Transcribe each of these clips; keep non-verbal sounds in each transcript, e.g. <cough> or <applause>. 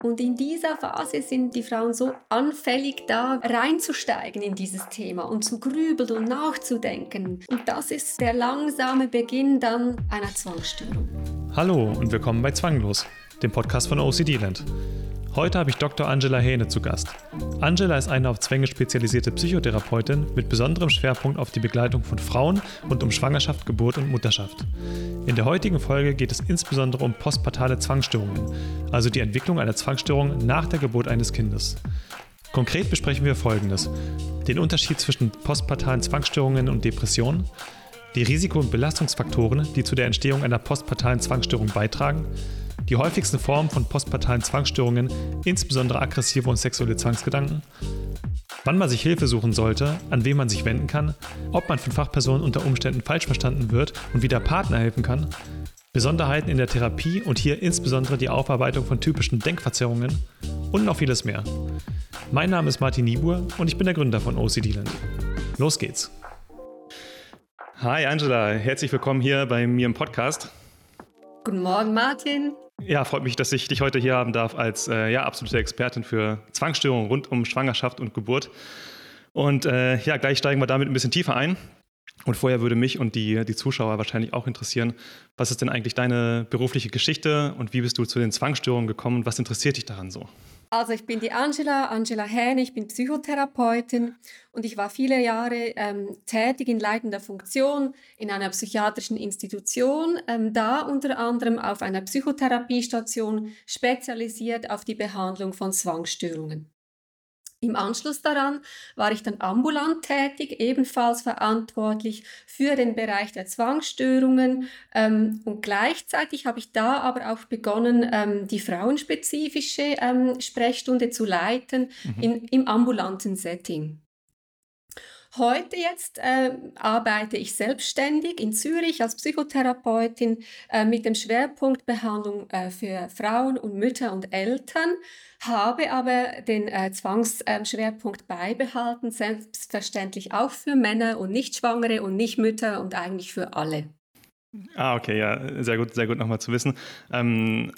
Und in dieser Phase sind die Frauen so anfällig, da reinzusteigen in dieses Thema und zu grübeln und nachzudenken. Und das ist der langsame Beginn dann einer Zwangsstörung. Hallo und willkommen bei Zwanglos, dem Podcast von OCD Land. Heute habe ich Dr. Angela Hähne zu Gast. Angela ist eine auf Zwänge spezialisierte Psychotherapeutin mit besonderem Schwerpunkt auf die Begleitung von Frauen rund um Schwangerschaft, Geburt und Mutterschaft. In der heutigen Folge geht es insbesondere um postpartale Zwangsstörungen, also die Entwicklung einer Zwangsstörung nach der Geburt eines Kindes. Konkret besprechen wir Folgendes. Den Unterschied zwischen postpartalen Zwangsstörungen und Depressionen, die Risiko- und Belastungsfaktoren, die zu der Entstehung einer postpartalen Zwangsstörung beitragen, die häufigsten Formen von postpartalen Zwangsstörungen, insbesondere aggressive und sexuelle Zwangsgedanken, wann man sich Hilfe suchen sollte, an wen man sich wenden kann, ob man von Fachpersonen unter Umständen falsch verstanden wird und wie der Partner helfen kann, Besonderheiten in der Therapie und hier insbesondere die Aufarbeitung von typischen Denkverzerrungen und noch vieles mehr. Mein Name ist Martin Niebuhr und ich bin der Gründer von OCD Land. Los geht's! Hi Angela, herzlich willkommen hier bei mir im Podcast. Guten Morgen Martin. Ja, freut mich, dass ich dich heute hier haben darf als äh, ja, absolute Expertin für Zwangsstörungen rund um Schwangerschaft und Geburt. Und äh, ja, gleich steigen wir damit ein bisschen tiefer ein. Und vorher würde mich und die, die Zuschauer wahrscheinlich auch interessieren, was ist denn eigentlich deine berufliche Geschichte und wie bist du zu den Zwangsstörungen gekommen und was interessiert dich daran so? Also ich bin die Angela, Angela Hähne, ich bin Psychotherapeutin und ich war viele Jahre ähm, tätig in leitender Funktion in einer psychiatrischen Institution, ähm, da unter anderem auf einer Psychotherapiestation spezialisiert auf die Behandlung von Zwangsstörungen. Im Anschluss daran war ich dann ambulant tätig, ebenfalls verantwortlich für den Bereich der Zwangsstörungen. Ähm, und gleichzeitig habe ich da aber auch begonnen, ähm, die frauenspezifische ähm, Sprechstunde zu leiten mhm. in, im ambulanten Setting. Heute jetzt äh, arbeite ich selbstständig in Zürich als Psychotherapeutin äh, mit dem Schwerpunkt Behandlung äh, für Frauen und Mütter und Eltern, habe aber den äh, Zwangsschwerpunkt beibehalten, selbstverständlich auch für Männer und Nichtschwangere und Nichtmütter und eigentlich für alle. Ah, okay, ja, sehr gut, sehr gut nochmal zu wissen. Ähm,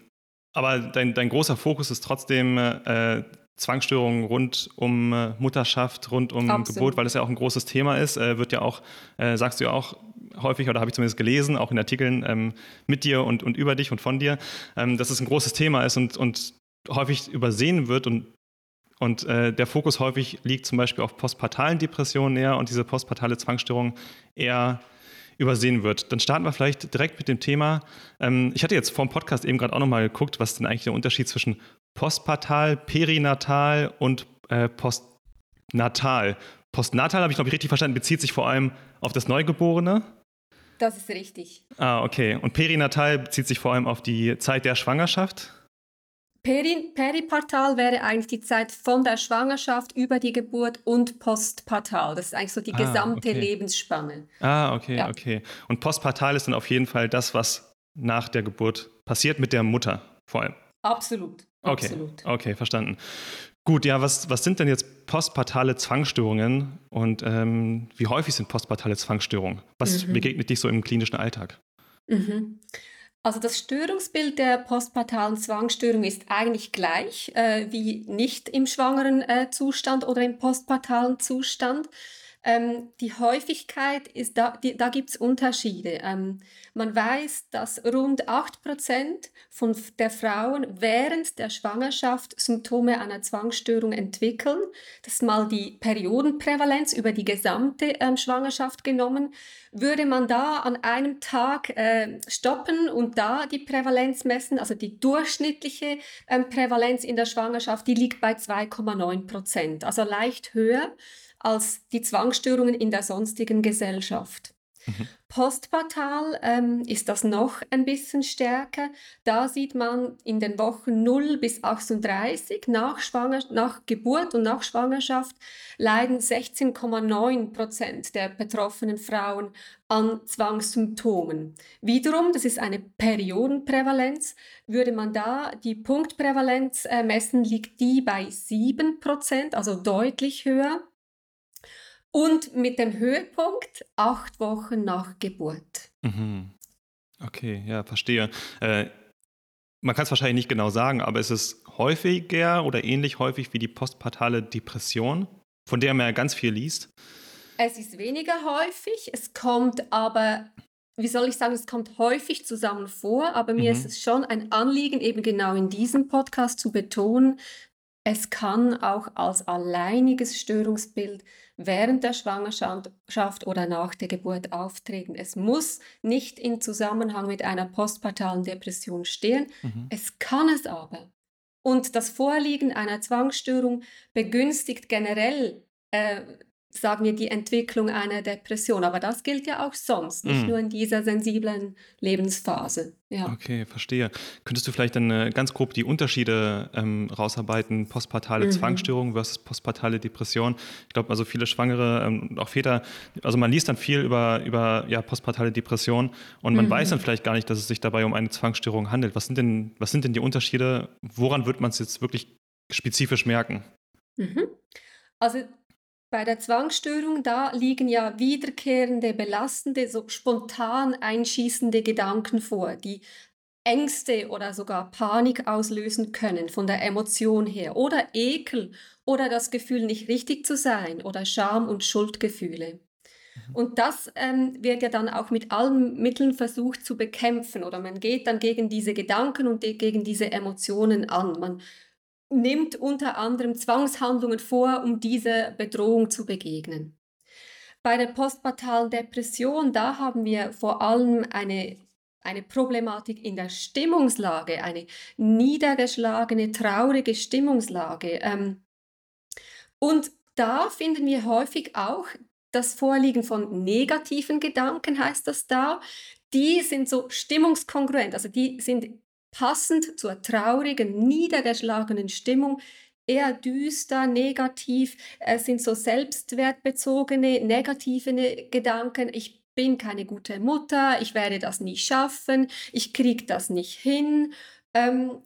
aber dein, dein großer Fokus ist trotzdem äh, Zwangsstörungen rund um äh, Mutterschaft, rund um Absolut. Geburt, weil das ja auch ein großes Thema ist, äh, wird ja auch, äh, sagst du ja auch häufig, oder habe ich zumindest gelesen, auch in Artikeln ähm, mit dir und, und über dich und von dir, ähm, dass es ein großes Thema ist und, und häufig übersehen wird und, und äh, der Fokus häufig liegt zum Beispiel auf postpartalen Depressionen eher und diese postpartale Zwangsstörung eher übersehen wird. Dann starten wir vielleicht direkt mit dem Thema. Ähm, ich hatte jetzt vor dem Podcast eben gerade auch nochmal geguckt, was denn eigentlich der Unterschied zwischen postpartal, perinatal und äh, postnatal. Postnatal, habe ich glaube ich richtig verstanden, bezieht sich vor allem auf das Neugeborene. Das ist richtig. Ah, okay. Und perinatal bezieht sich vor allem auf die Zeit der Schwangerschaft? Peri peripartal wäre eigentlich die Zeit von der Schwangerschaft über die Geburt und postpartal. Das ist eigentlich so die ah, gesamte okay. Lebensspanne. Ah, okay, ja. okay. Und postpartal ist dann auf jeden Fall das, was nach der Geburt passiert mit der Mutter vor allem. Absolut. Okay, Absolut. okay, verstanden. Gut, ja, was, was sind denn jetzt postpartale Zwangsstörungen und ähm, wie häufig sind postpartale Zwangsstörungen? Was mhm. begegnet dich so im klinischen Alltag? Mhm. Also das Störungsbild der postpartalen Zwangsstörung ist eigentlich gleich äh, wie nicht im schwangeren äh, Zustand oder im postpartalen Zustand. Ähm, die Häufigkeit ist, da, da gibt es Unterschiede. Ähm, man weiß, dass rund 8% von der Frauen während der Schwangerschaft Symptome einer Zwangsstörung entwickeln. Das ist mal die Periodenprävalenz über die gesamte ähm, Schwangerschaft genommen. Würde man da an einem Tag äh, stoppen und da die Prävalenz messen, also die durchschnittliche ähm, Prävalenz in der Schwangerschaft, die liegt bei 2,9% also leicht höher als die Zwangsstörungen in der sonstigen Gesellschaft. Mhm. Postpartal ähm, ist das noch ein bisschen stärker. Da sieht man in den Wochen 0 bis 38 nach, Schwanger nach Geburt und nach Schwangerschaft leiden 16,9 Prozent der betroffenen Frauen an Zwangssymptomen. Wiederum, das ist eine Periodenprävalenz, würde man da die Punktprävalenz äh, messen, liegt die bei 7 Prozent, also deutlich höher. Und mit dem Höhepunkt acht Wochen nach Geburt. Mhm. Okay, ja, verstehe. Äh, man kann es wahrscheinlich nicht genau sagen, aber ist es häufiger oder ähnlich häufig wie die postpartale Depression, von der man ja ganz viel liest? Es ist weniger häufig, es kommt aber, wie soll ich sagen, es kommt häufig zusammen vor, aber mir mhm. ist es schon ein Anliegen, eben genau in diesem Podcast zu betonen, es kann auch als alleiniges Störungsbild während der Schwangerschaft oder nach der Geburt auftreten. Es muss nicht in Zusammenhang mit einer postpartalen Depression stehen. Mhm. Es kann es aber. Und das Vorliegen einer Zwangsstörung begünstigt generell äh, sagen wir, die Entwicklung einer Depression. Aber das gilt ja auch sonst, nicht mm. nur in dieser sensiblen Lebensphase. Ja. Okay, verstehe. Könntest du vielleicht dann äh, ganz grob die Unterschiede ähm, rausarbeiten, postpartale mhm. Zwangsstörung versus postpartale Depression? Ich glaube, also viele Schwangere ähm, und auch Väter, also man liest dann viel über, über ja, postpartale Depression und man mhm. weiß dann vielleicht gar nicht, dass es sich dabei um eine Zwangsstörung handelt. Was sind denn, was sind denn die Unterschiede? Woran wird man es jetzt wirklich spezifisch merken? Mhm. Also bei der Zwangsstörung, da liegen ja wiederkehrende, belastende, so spontan einschießende Gedanken vor, die Ängste oder sogar Panik auslösen können von der Emotion her oder Ekel oder das Gefühl, nicht richtig zu sein oder Scham- und Schuldgefühle. Mhm. Und das ähm, wird ja dann auch mit allen Mitteln versucht zu bekämpfen oder man geht dann gegen diese Gedanken und gegen diese Emotionen an. Man nimmt unter anderem Zwangshandlungen vor, um dieser Bedrohung zu begegnen. Bei der postpartalen Depression, da haben wir vor allem eine, eine Problematik in der Stimmungslage, eine niedergeschlagene, traurige Stimmungslage. Ähm, und da finden wir häufig auch das Vorliegen von negativen Gedanken, heißt das da. Die sind so stimmungskongruent, also die sind passend zur traurigen, niedergeschlagenen Stimmung eher düster, negativ, es sind so selbstwertbezogene, negative Gedanken. Ich bin keine gute Mutter, ich werde das nie schaffen, ich kriege das nicht hin. Ähm,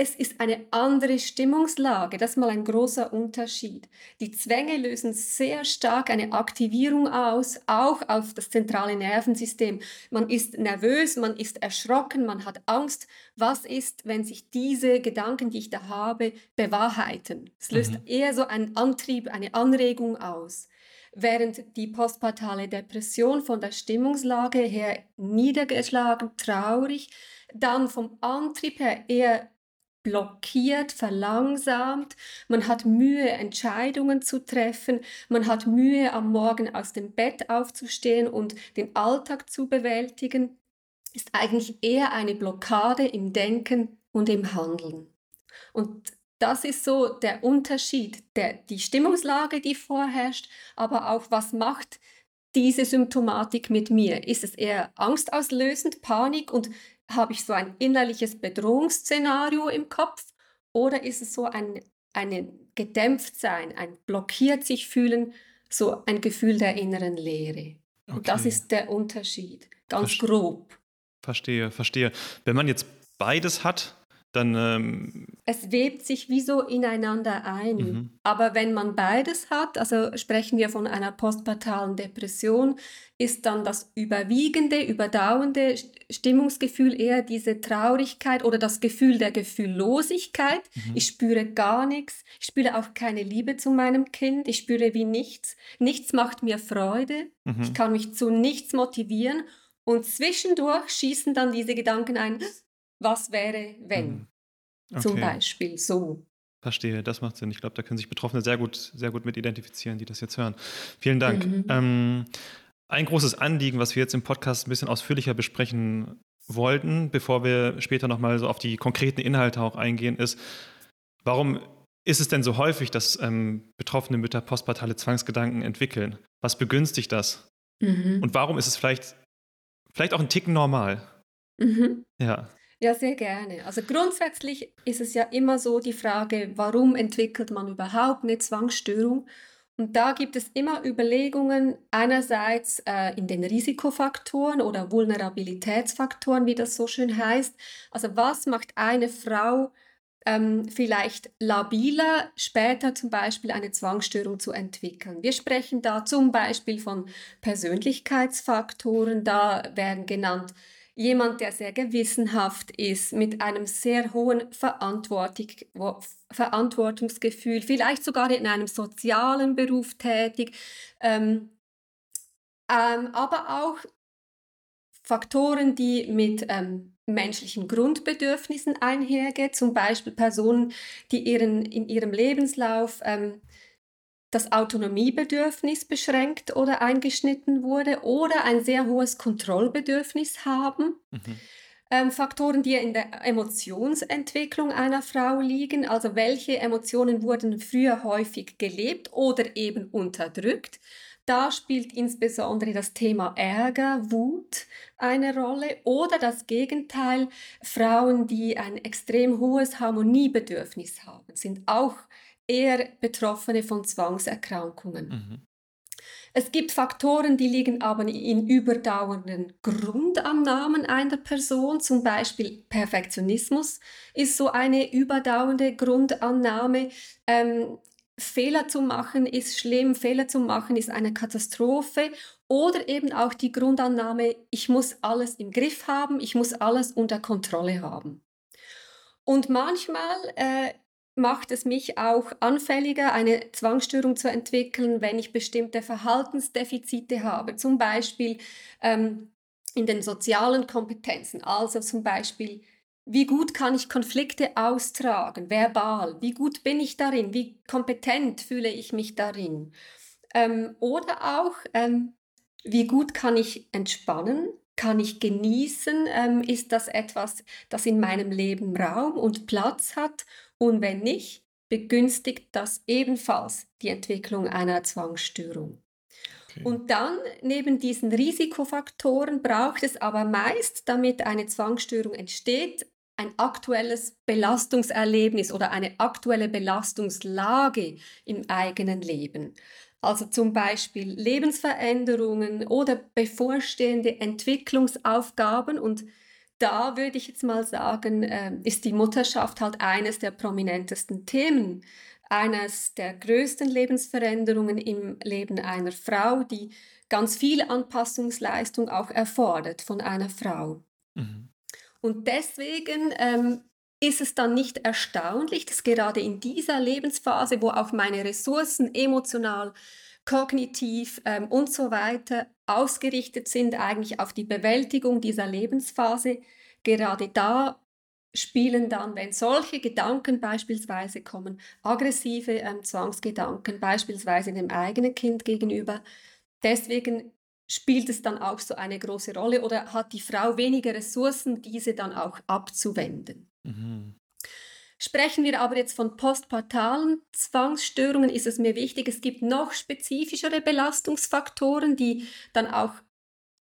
es ist eine andere Stimmungslage. Das ist mal ein großer Unterschied. Die Zwänge lösen sehr stark eine Aktivierung aus, auch auf das zentrale Nervensystem. Man ist nervös, man ist erschrocken, man hat Angst. Was ist, wenn sich diese Gedanken, die ich da habe, bewahrheiten? Es löst mhm. eher so einen Antrieb, eine Anregung aus. Während die postpartale Depression von der Stimmungslage her niedergeschlagen, traurig, dann vom Antrieb her eher blockiert, verlangsamt, man hat Mühe, Entscheidungen zu treffen, man hat Mühe, am Morgen aus dem Bett aufzustehen und den Alltag zu bewältigen, ist eigentlich eher eine Blockade im Denken und im Handeln. Und das ist so der Unterschied, der, die Stimmungslage, die vorherrscht, aber auch was macht diese Symptomatik mit mir? Ist es eher angstauslösend, Panik und habe ich so ein innerliches Bedrohungsszenario im Kopf oder ist es so ein, ein Gedämpftsein, ein blockiert sich fühlen, so ein Gefühl der inneren Leere? Okay. Und das ist der Unterschied, ganz Verste grob. Verstehe, verstehe. Wenn man jetzt beides hat, dann. Ähm es webt sich wie so ineinander ein. Mhm. Aber wenn man beides hat, also sprechen wir von einer postpartalen Depression, ist dann das überwiegende, überdauernde Stimmungsgefühl eher diese Traurigkeit oder das Gefühl der Gefühllosigkeit. Mhm. Ich spüre gar nichts. Ich spüre auch keine Liebe zu meinem Kind. Ich spüre wie nichts. Nichts macht mir Freude. Mhm. Ich kann mich zu nichts motivieren. Und zwischendurch schießen dann diese Gedanken ein, was wäre, wenn? Okay. Zum Beispiel so. Verstehe, das macht Sinn. Ich glaube, da können sich Betroffene sehr gut, sehr gut mit identifizieren, die das jetzt hören. Vielen Dank. Mhm. Ähm, ein großes Anliegen, was wir jetzt im Podcast ein bisschen ausführlicher besprechen wollten, bevor wir später nochmal so auf die konkreten Inhalte auch eingehen, ist, warum ist es denn so häufig, dass ähm, betroffene Mütter postpartale Zwangsgedanken entwickeln? Was begünstigt das? Mhm. Und warum ist es vielleicht, vielleicht auch ein Ticken normal? Mhm. Ja. Ja, sehr gerne. Also grundsätzlich ist es ja immer so die Frage, warum entwickelt man überhaupt eine Zwangsstörung? Und da gibt es immer Überlegungen, einerseits äh, in den Risikofaktoren oder Vulnerabilitätsfaktoren, wie das so schön heißt. Also was macht eine Frau ähm, vielleicht labiler, später zum Beispiel eine Zwangsstörung zu entwickeln? Wir sprechen da zum Beispiel von Persönlichkeitsfaktoren, da werden genannt jemand, der sehr gewissenhaft ist, mit einem sehr hohen Verantwortungsgefühl, vielleicht sogar in einem sozialen Beruf tätig, ähm, ähm, aber auch Faktoren, die mit ähm, menschlichen Grundbedürfnissen einhergehen, zum Beispiel Personen, die ihren, in ihrem Lebenslauf ähm, das Autonomiebedürfnis beschränkt oder eingeschnitten wurde oder ein sehr hohes Kontrollbedürfnis haben. Mhm. Ähm, Faktoren, die in der Emotionsentwicklung einer Frau liegen, also welche Emotionen wurden früher häufig gelebt oder eben unterdrückt. Da spielt insbesondere das Thema Ärger, Wut eine Rolle oder das Gegenteil, Frauen, die ein extrem hohes Harmoniebedürfnis haben, sind auch eher Betroffene von Zwangserkrankungen. Mhm. Es gibt Faktoren, die liegen aber in überdauernden Grundannahmen einer Person, zum Beispiel Perfektionismus ist so eine überdauernde Grundannahme. Ähm, Fehler zu machen ist schlimm, Fehler zu machen ist eine Katastrophe oder eben auch die Grundannahme, ich muss alles im Griff haben, ich muss alles unter Kontrolle haben. Und manchmal äh, macht es mich auch anfälliger, eine Zwangsstörung zu entwickeln, wenn ich bestimmte Verhaltensdefizite habe, zum Beispiel ähm, in den sozialen Kompetenzen, also zum Beispiel wie gut kann ich Konflikte austragen, verbal? Wie gut bin ich darin? Wie kompetent fühle ich mich darin? Ähm, oder auch, ähm, wie gut kann ich entspannen? Kann ich genießen? Ähm, ist das etwas, das in meinem Leben Raum und Platz hat? Und wenn nicht, begünstigt das ebenfalls die Entwicklung einer Zwangsstörung. Okay. Und dann neben diesen Risikofaktoren braucht es aber meist, damit eine Zwangsstörung entsteht, ein aktuelles Belastungserlebnis oder eine aktuelle Belastungslage im eigenen Leben. Also zum Beispiel Lebensveränderungen oder bevorstehende Entwicklungsaufgaben. Und da würde ich jetzt mal sagen, äh, ist die Mutterschaft halt eines der prominentesten Themen, eines der größten Lebensveränderungen im Leben einer Frau, die ganz viel Anpassungsleistung auch erfordert von einer Frau. Mhm. Und deswegen ähm, ist es dann nicht erstaunlich, dass gerade in dieser Lebensphase, wo auch meine Ressourcen emotional, kognitiv ähm, und so weiter ausgerichtet sind, eigentlich auf die Bewältigung dieser Lebensphase, gerade da spielen dann, wenn solche Gedanken beispielsweise kommen, aggressive ähm, Zwangsgedanken, beispielsweise dem eigenen Kind gegenüber. Deswegen spielt es dann auch so eine große Rolle oder hat die Frau weniger Ressourcen, diese dann auch abzuwenden. Mhm. Sprechen wir aber jetzt von postpartalen Zwangsstörungen, ist es mir wichtig, es gibt noch spezifischere Belastungsfaktoren, die dann auch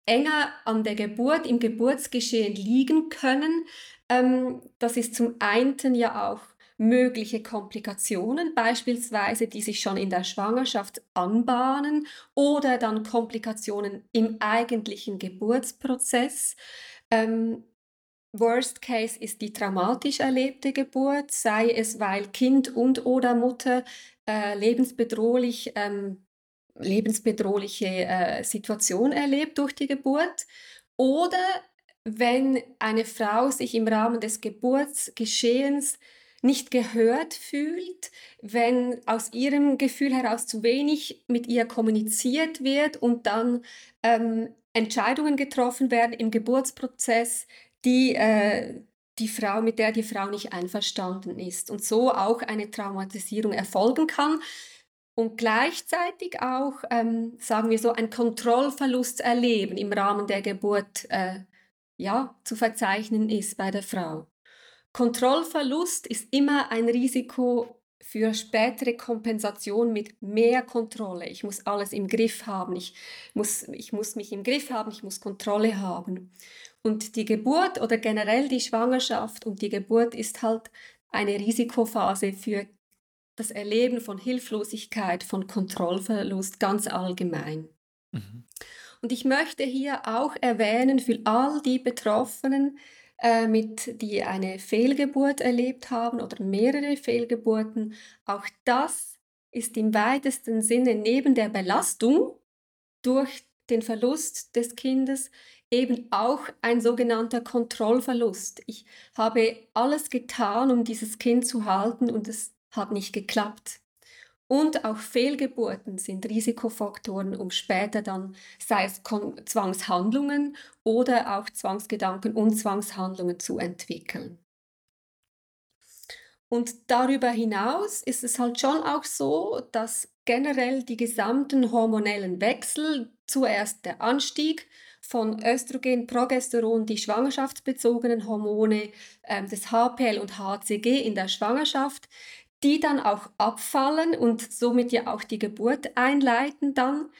enger an der Geburt, im Geburtsgeschehen liegen können. Ähm, das ist zum einen ja auch mögliche Komplikationen, beispielsweise die sich schon in der Schwangerschaft anbahnen oder dann Komplikationen im eigentlichen Geburtsprozess. Ähm, Worst Case ist die traumatisch erlebte Geburt, sei es weil Kind und oder Mutter äh, lebensbedrohlich, ähm, lebensbedrohliche äh, Situation erlebt durch die Geburt. Oder wenn eine Frau sich im Rahmen des Geburtsgeschehens nicht gehört fühlt, wenn aus ihrem Gefühl heraus zu wenig mit ihr kommuniziert wird und dann ähm, Entscheidungen getroffen werden im Geburtsprozess, die äh, die Frau, mit der die Frau nicht einverstanden ist und so auch eine Traumatisierung erfolgen kann und gleichzeitig auch, ähm, sagen wir so, ein Kontrollverlust erleben im Rahmen der Geburt äh, ja, zu verzeichnen ist bei der Frau. Kontrollverlust ist immer ein Risiko für spätere Kompensation mit mehr Kontrolle. Ich muss alles im Griff haben, ich muss, ich muss mich im Griff haben, ich muss Kontrolle haben. Und die Geburt oder generell die Schwangerschaft und die Geburt ist halt eine Risikophase für das Erleben von Hilflosigkeit, von Kontrollverlust ganz allgemein. Mhm. Und ich möchte hier auch erwähnen für all die Betroffenen, äh, mit, die eine Fehlgeburt erlebt haben oder mehrere Fehlgeburten. Auch das ist im weitesten Sinne neben der Belastung durch den Verlust des Kindes eben auch ein sogenannter Kontrollverlust. Ich habe alles getan, um dieses Kind zu halten und es hat nicht geklappt. Und auch Fehlgeburten sind Risikofaktoren, um später dann, sei es Zwangshandlungen oder auch Zwangsgedanken und Zwangshandlungen zu entwickeln. Und darüber hinaus ist es halt schon auch so, dass generell die gesamten hormonellen Wechsel, zuerst der Anstieg von Östrogen, Progesteron, die schwangerschaftsbezogenen Hormone äh, des HPL und HCG in der Schwangerschaft, die dann auch abfallen und somit ja auch die Geburt einleiten dann.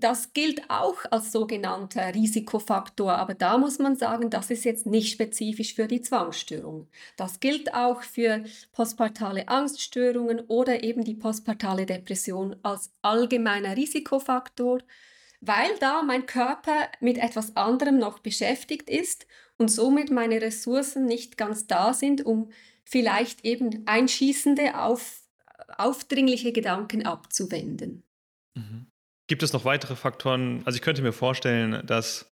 Das gilt auch als sogenannter Risikofaktor, aber da muss man sagen, das ist jetzt nicht spezifisch für die Zwangsstörung. Das gilt auch für postpartale Angststörungen oder eben die postpartale Depression als allgemeiner Risikofaktor, weil da mein Körper mit etwas anderem noch beschäftigt ist und somit meine Ressourcen nicht ganz da sind, um vielleicht eben einschießende, auf, aufdringliche Gedanken abzuwenden. Mhm. Gibt es noch weitere Faktoren? Also ich könnte mir vorstellen, dass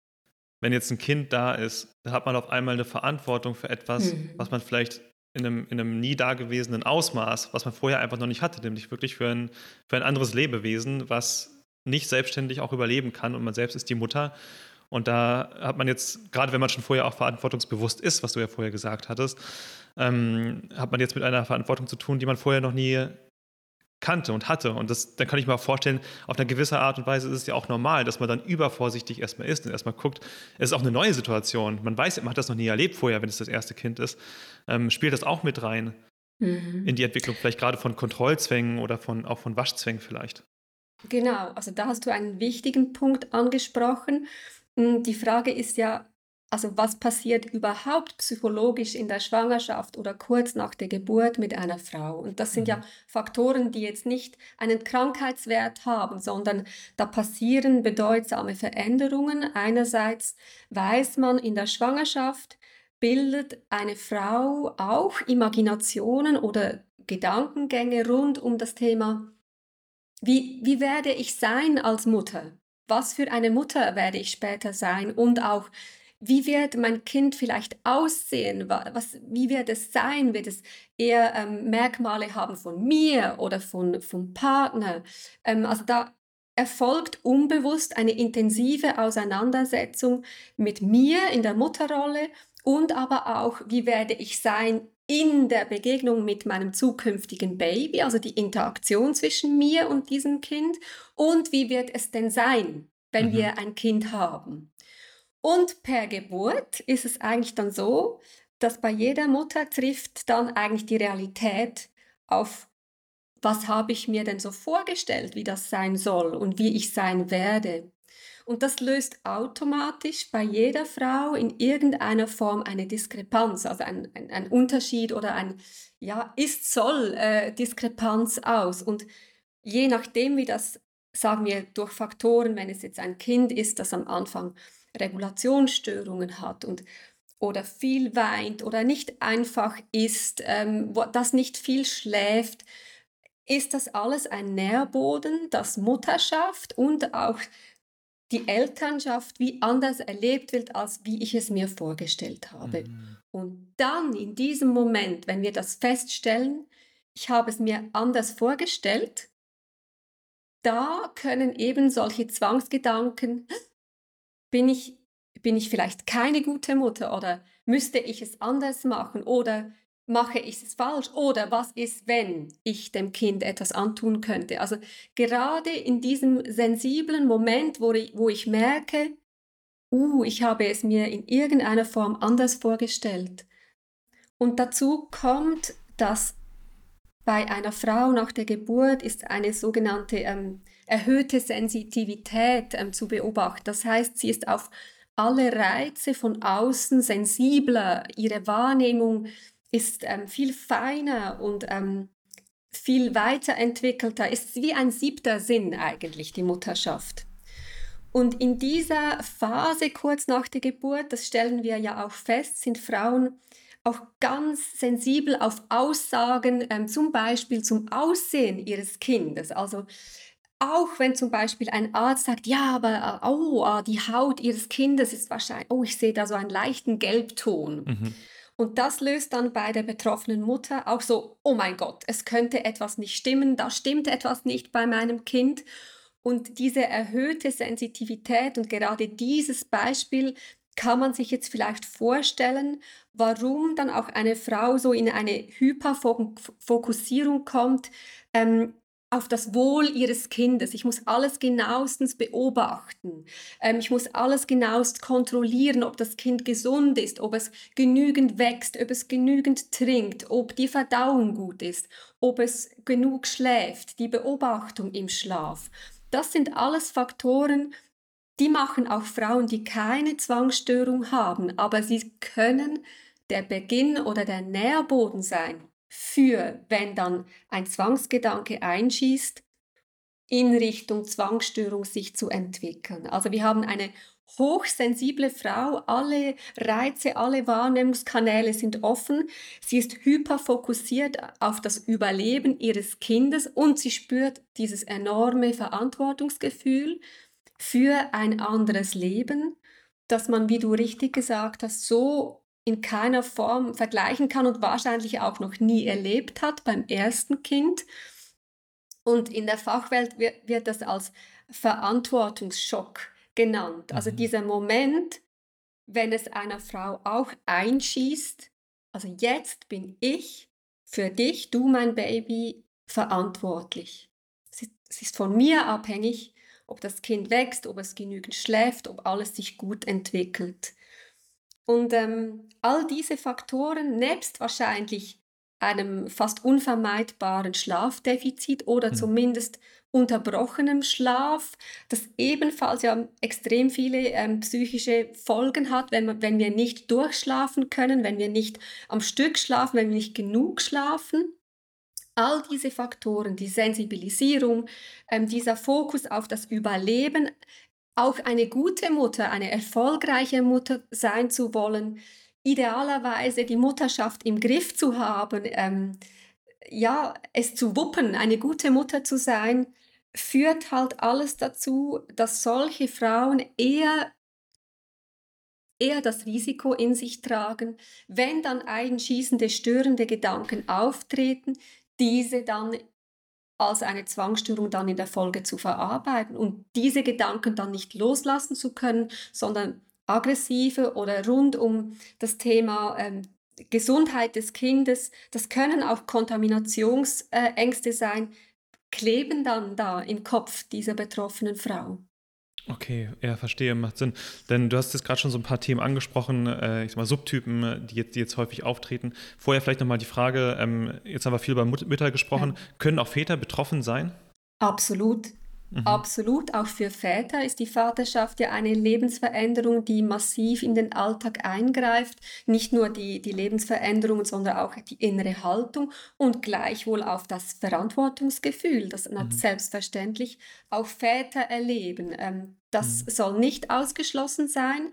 wenn jetzt ein Kind da ist, da hat man auf einmal eine Verantwortung für etwas, mhm. was man vielleicht in einem, in einem nie dagewesenen Ausmaß, was man vorher einfach noch nicht hatte, nämlich wirklich für ein, für ein anderes Lebewesen, was nicht selbstständig auch überleben kann und man selbst ist die Mutter. Und da hat man jetzt, gerade wenn man schon vorher auch verantwortungsbewusst ist, was du ja vorher gesagt hattest, ähm, hat man jetzt mit einer Verantwortung zu tun, die man vorher noch nie kannte und hatte. Und das, dann kann ich mir auch vorstellen, auf eine gewisse Art und Weise ist es ja auch normal, dass man dann übervorsichtig erstmal ist und erstmal guckt, es ist auch eine neue Situation. Man weiß, man hat das noch nie erlebt vorher, wenn es das erste Kind ist. Ähm, spielt das auch mit rein mhm. in die Entwicklung, vielleicht gerade von Kontrollzwängen oder von, auch von Waschzwängen vielleicht? Genau, also da hast du einen wichtigen Punkt angesprochen. Hm, die Frage ist ja, also was passiert überhaupt psychologisch in der Schwangerschaft oder kurz nach der Geburt mit einer Frau? Und das sind ja mhm. Faktoren, die jetzt nicht einen Krankheitswert haben, sondern da passieren bedeutsame Veränderungen. Einerseits weiß man in der Schwangerschaft, bildet eine Frau auch Imaginationen oder Gedankengänge rund um das Thema, wie, wie werde ich sein als Mutter? Was für eine Mutter werde ich später sein? Und auch, wie wird mein Kind vielleicht aussehen? Was, wie wird es sein? Wird es eher ähm, Merkmale haben von mir oder von, vom Partner? Ähm, also da erfolgt unbewusst eine intensive Auseinandersetzung mit mir in der Mutterrolle und aber auch, wie werde ich sein in der Begegnung mit meinem zukünftigen Baby, also die Interaktion zwischen mir und diesem Kind und wie wird es denn sein, wenn mhm. wir ein Kind haben. Und per Geburt ist es eigentlich dann so, dass bei jeder Mutter trifft dann eigentlich die Realität auf, was habe ich mir denn so vorgestellt, wie das sein soll und wie ich sein werde. Und das löst automatisch bei jeder Frau in irgendeiner Form eine Diskrepanz, also ein, ein, ein Unterschied oder ein ja, Ist-Soll-Diskrepanz äh, aus. Und je nachdem, wie das, sagen wir, durch Faktoren, wenn es jetzt ein Kind ist, das am Anfang Regulationsstörungen hat und oder viel weint oder nicht einfach isst, ähm, das nicht viel schläft, ist das alles ein Nährboden, das Mutterschaft und auch die Elternschaft wie anders erlebt wird, als wie ich es mir vorgestellt habe. Mhm. Und dann in diesem Moment, wenn wir das feststellen, ich habe es mir anders vorgestellt, da können eben solche Zwangsgedanken, bin ich, bin ich vielleicht keine gute Mutter oder müsste ich es anders machen oder mache ich es falsch oder was ist, wenn ich dem Kind etwas antun könnte. Also gerade in diesem sensiblen Moment, wo ich, wo ich merke, uh, ich habe es mir in irgendeiner Form anders vorgestellt. Und dazu kommt, dass bei einer Frau nach der Geburt ist eine sogenannte ähm, erhöhte Sensitivität ähm, zu beobachten. Das heißt, sie ist auf alle Reize von außen sensibler, ihre Wahrnehmung ist ähm, viel feiner und ähm, viel weiterentwickelter, ist wie ein siebter Sinn eigentlich, die Mutterschaft. Und in dieser Phase kurz nach der Geburt, das stellen wir ja auch fest, sind Frauen auch ganz sensibel auf Aussagen, ähm, zum Beispiel zum Aussehen ihres Kindes. Also auch wenn zum Beispiel ein Arzt sagt, ja, aber oh, ah, die Haut ihres Kindes ist wahrscheinlich, oh, ich sehe da so einen leichten Gelbton. Mhm. Und das löst dann bei der betroffenen Mutter auch so, oh mein Gott, es könnte etwas nicht stimmen, da stimmt etwas nicht bei meinem Kind. Und diese erhöhte Sensitivität und gerade dieses Beispiel kann man sich jetzt vielleicht vorstellen, warum dann auch eine Frau so in eine Hyperfokussierung kommt, ähm, auf das Wohl ihres Kindes. Ich muss alles genauestens beobachten. Ähm, ich muss alles genauest kontrollieren, ob das Kind gesund ist, ob es genügend wächst, ob es genügend trinkt, ob die Verdauung gut ist, ob es genug schläft, die Beobachtung im Schlaf. Das sind alles Faktoren, die machen auch Frauen, die keine Zwangsstörung haben, aber sie können der Beginn oder der Nährboden sein für, wenn dann ein Zwangsgedanke einschießt, in Richtung Zwangsstörung sich zu entwickeln. Also wir haben eine hochsensible Frau, alle Reize, alle Wahrnehmungskanäle sind offen, sie ist hyperfokussiert auf das Überleben ihres Kindes und sie spürt dieses enorme Verantwortungsgefühl für ein anderes Leben, das man, wie du richtig gesagt hast, so in keiner Form vergleichen kann und wahrscheinlich auch noch nie erlebt hat beim ersten Kind. Und in der Fachwelt wird, wird das als Verantwortungsschock genannt. Also mhm. dieser Moment, wenn es einer Frau auch einschießt, also jetzt bin ich für dich, du mein Baby, verantwortlich. Es ist von mir abhängig, ob das Kind wächst, ob es genügend schläft, ob alles sich gut entwickelt. Und ähm, all diese Faktoren, nebst wahrscheinlich einem fast unvermeidbaren Schlafdefizit oder mhm. zumindest unterbrochenem Schlaf, das ebenfalls ja extrem viele ähm, psychische Folgen hat, wenn, man, wenn wir nicht durchschlafen können, wenn wir nicht am Stück schlafen, wenn wir nicht genug schlafen. All diese Faktoren, die Sensibilisierung, ähm, dieser Fokus auf das Überleben, auch eine gute Mutter, eine erfolgreiche Mutter sein zu wollen, idealerweise die Mutterschaft im Griff zu haben, ähm, ja, es zu wuppen, eine gute Mutter zu sein, führt halt alles dazu, dass solche Frauen eher eher das Risiko in sich tragen, wenn dann einschießende, störende Gedanken auftreten, diese dann als eine Zwangsstörung dann in der Folge zu verarbeiten und diese Gedanken dann nicht loslassen zu können, sondern aggressive oder rund um das Thema ähm, Gesundheit des Kindes, das können auch Kontaminationsängste sein, kleben dann da im Kopf dieser betroffenen Frau. Okay, ja, verstehe, macht Sinn. Denn du hast jetzt gerade schon so ein paar Themen angesprochen, äh, ich sag mal Subtypen, die jetzt, die jetzt häufig auftreten. Vorher vielleicht nochmal die Frage, ähm, jetzt haben wir viel über Mütter gesprochen, ja. können auch Väter betroffen sein? Absolut. Mhm. Absolut. Auch für Väter ist die Vaterschaft ja eine Lebensveränderung, die massiv in den Alltag eingreift. Nicht nur die, die Lebensveränderungen, sondern auch die innere Haltung und gleichwohl auf das Verantwortungsgefühl, das mhm. selbstverständlich auch Väter erleben. Ähm, das mhm. soll nicht ausgeschlossen sein.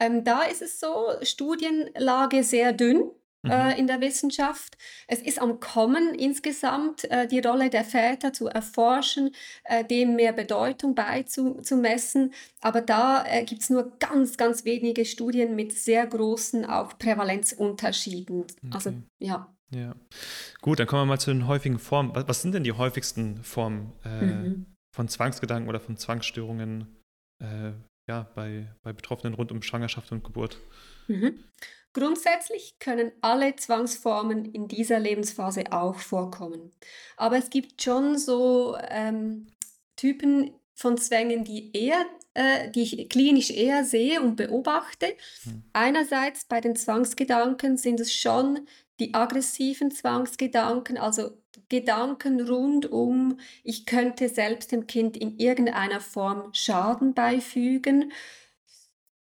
Ähm, da ist es so, Studienlage sehr dünn mhm. äh, in der Wissenschaft. Es ist am Kommen insgesamt äh, die Rolle der Väter zu erforschen, äh, dem mehr Bedeutung beizumessen. Aber da äh, gibt es nur ganz, ganz wenige Studien mit sehr großen auch Prävalenzunterschieden. Also, okay. Also ja. Ja. Gut, dann kommen wir mal zu den häufigen Formen. Was, was sind denn die häufigsten Formen äh, mhm. von Zwangsgedanken oder von Zwangsstörungen äh, ja, bei, bei Betroffenen rund um Schwangerschaft und Geburt? Mhm. Grundsätzlich können alle Zwangsformen in dieser Lebensphase auch vorkommen. Aber es gibt schon so ähm, Typen von Zwängen, die, eher, äh, die ich klinisch eher sehe und beobachte. Hm. Einerseits bei den Zwangsgedanken sind es schon die aggressiven Zwangsgedanken, also Gedanken rund um, ich könnte selbst dem Kind in irgendeiner Form Schaden beifügen.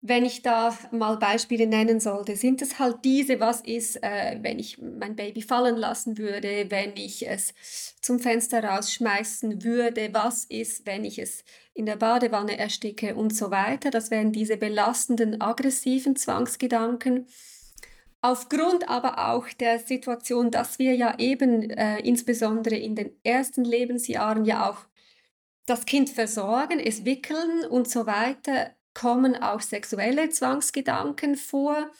Wenn ich da mal Beispiele nennen sollte, sind es halt diese, was ist, äh, wenn ich mein Baby fallen lassen würde, wenn ich es zum Fenster rausschmeißen würde, was ist, wenn ich es in der Badewanne ersticke und so weiter. Das wären diese belastenden, aggressiven Zwangsgedanken. Aufgrund aber auch der Situation, dass wir ja eben äh, insbesondere in den ersten Lebensjahren ja auch das Kind versorgen, es wickeln und so weiter, kommen auch sexuelle Zwangsgedanken vor.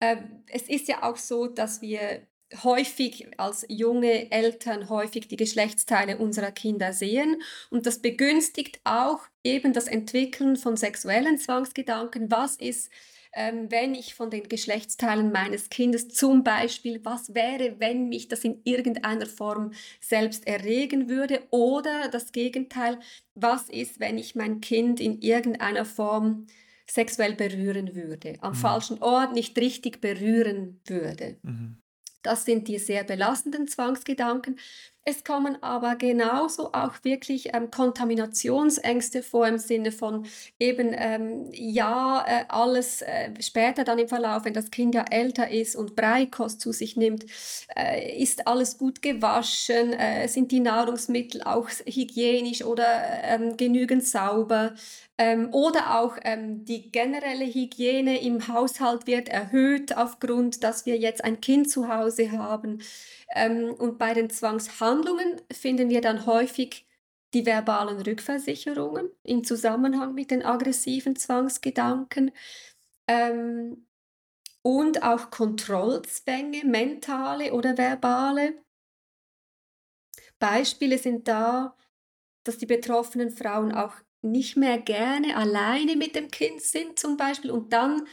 Äh, es ist ja auch so, dass wir häufig als junge Eltern häufig die Geschlechtsteile unserer Kinder sehen und das begünstigt auch eben das Entwickeln von sexuellen Zwangsgedanken. Was ist ähm, wenn ich von den Geschlechtsteilen meines Kindes zum Beispiel, was wäre, wenn mich das in irgendeiner Form selbst erregen würde? Oder das Gegenteil, was ist, wenn ich mein Kind in irgendeiner Form sexuell berühren würde, am mhm. falschen Ort nicht richtig berühren würde? Mhm. Das sind die sehr belastenden Zwangsgedanken. Es kommen aber genauso auch wirklich ähm, Kontaminationsängste vor im Sinne von eben, ähm, ja, äh, alles äh, später dann im Verlauf, wenn das Kind ja älter ist und Breikost zu sich nimmt, äh, ist alles gut gewaschen, äh, sind die Nahrungsmittel auch hygienisch oder ähm, genügend sauber. Ähm, oder auch ähm, die generelle Hygiene im Haushalt wird erhöht aufgrund, dass wir jetzt ein Kind zu Hause haben. Ähm, und bei den Zwangshandlungen finden wir dann häufig die verbalen Rückversicherungen im Zusammenhang mit den aggressiven Zwangsgedanken ähm, und auch Kontrollzwänge, mentale oder verbale. Beispiele sind da, dass die betroffenen Frauen auch nicht mehr gerne alleine mit dem Kind sind zum Beispiel und dann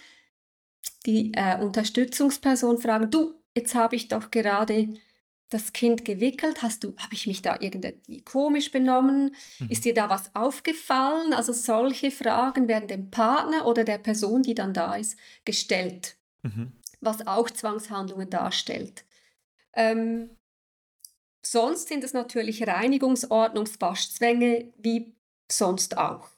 die äh, Unterstützungsperson fragen, du, jetzt habe ich doch gerade das Kind gewickelt? Hast du, habe ich mich da irgendwie komisch benommen? Mhm. Ist dir da was aufgefallen? Also solche Fragen werden dem Partner oder der Person, die dann da ist, gestellt, mhm. was auch Zwangshandlungen darstellt. Ähm, sonst sind es natürlich Reinigungsordnungswaschzwänge wie sonst auch.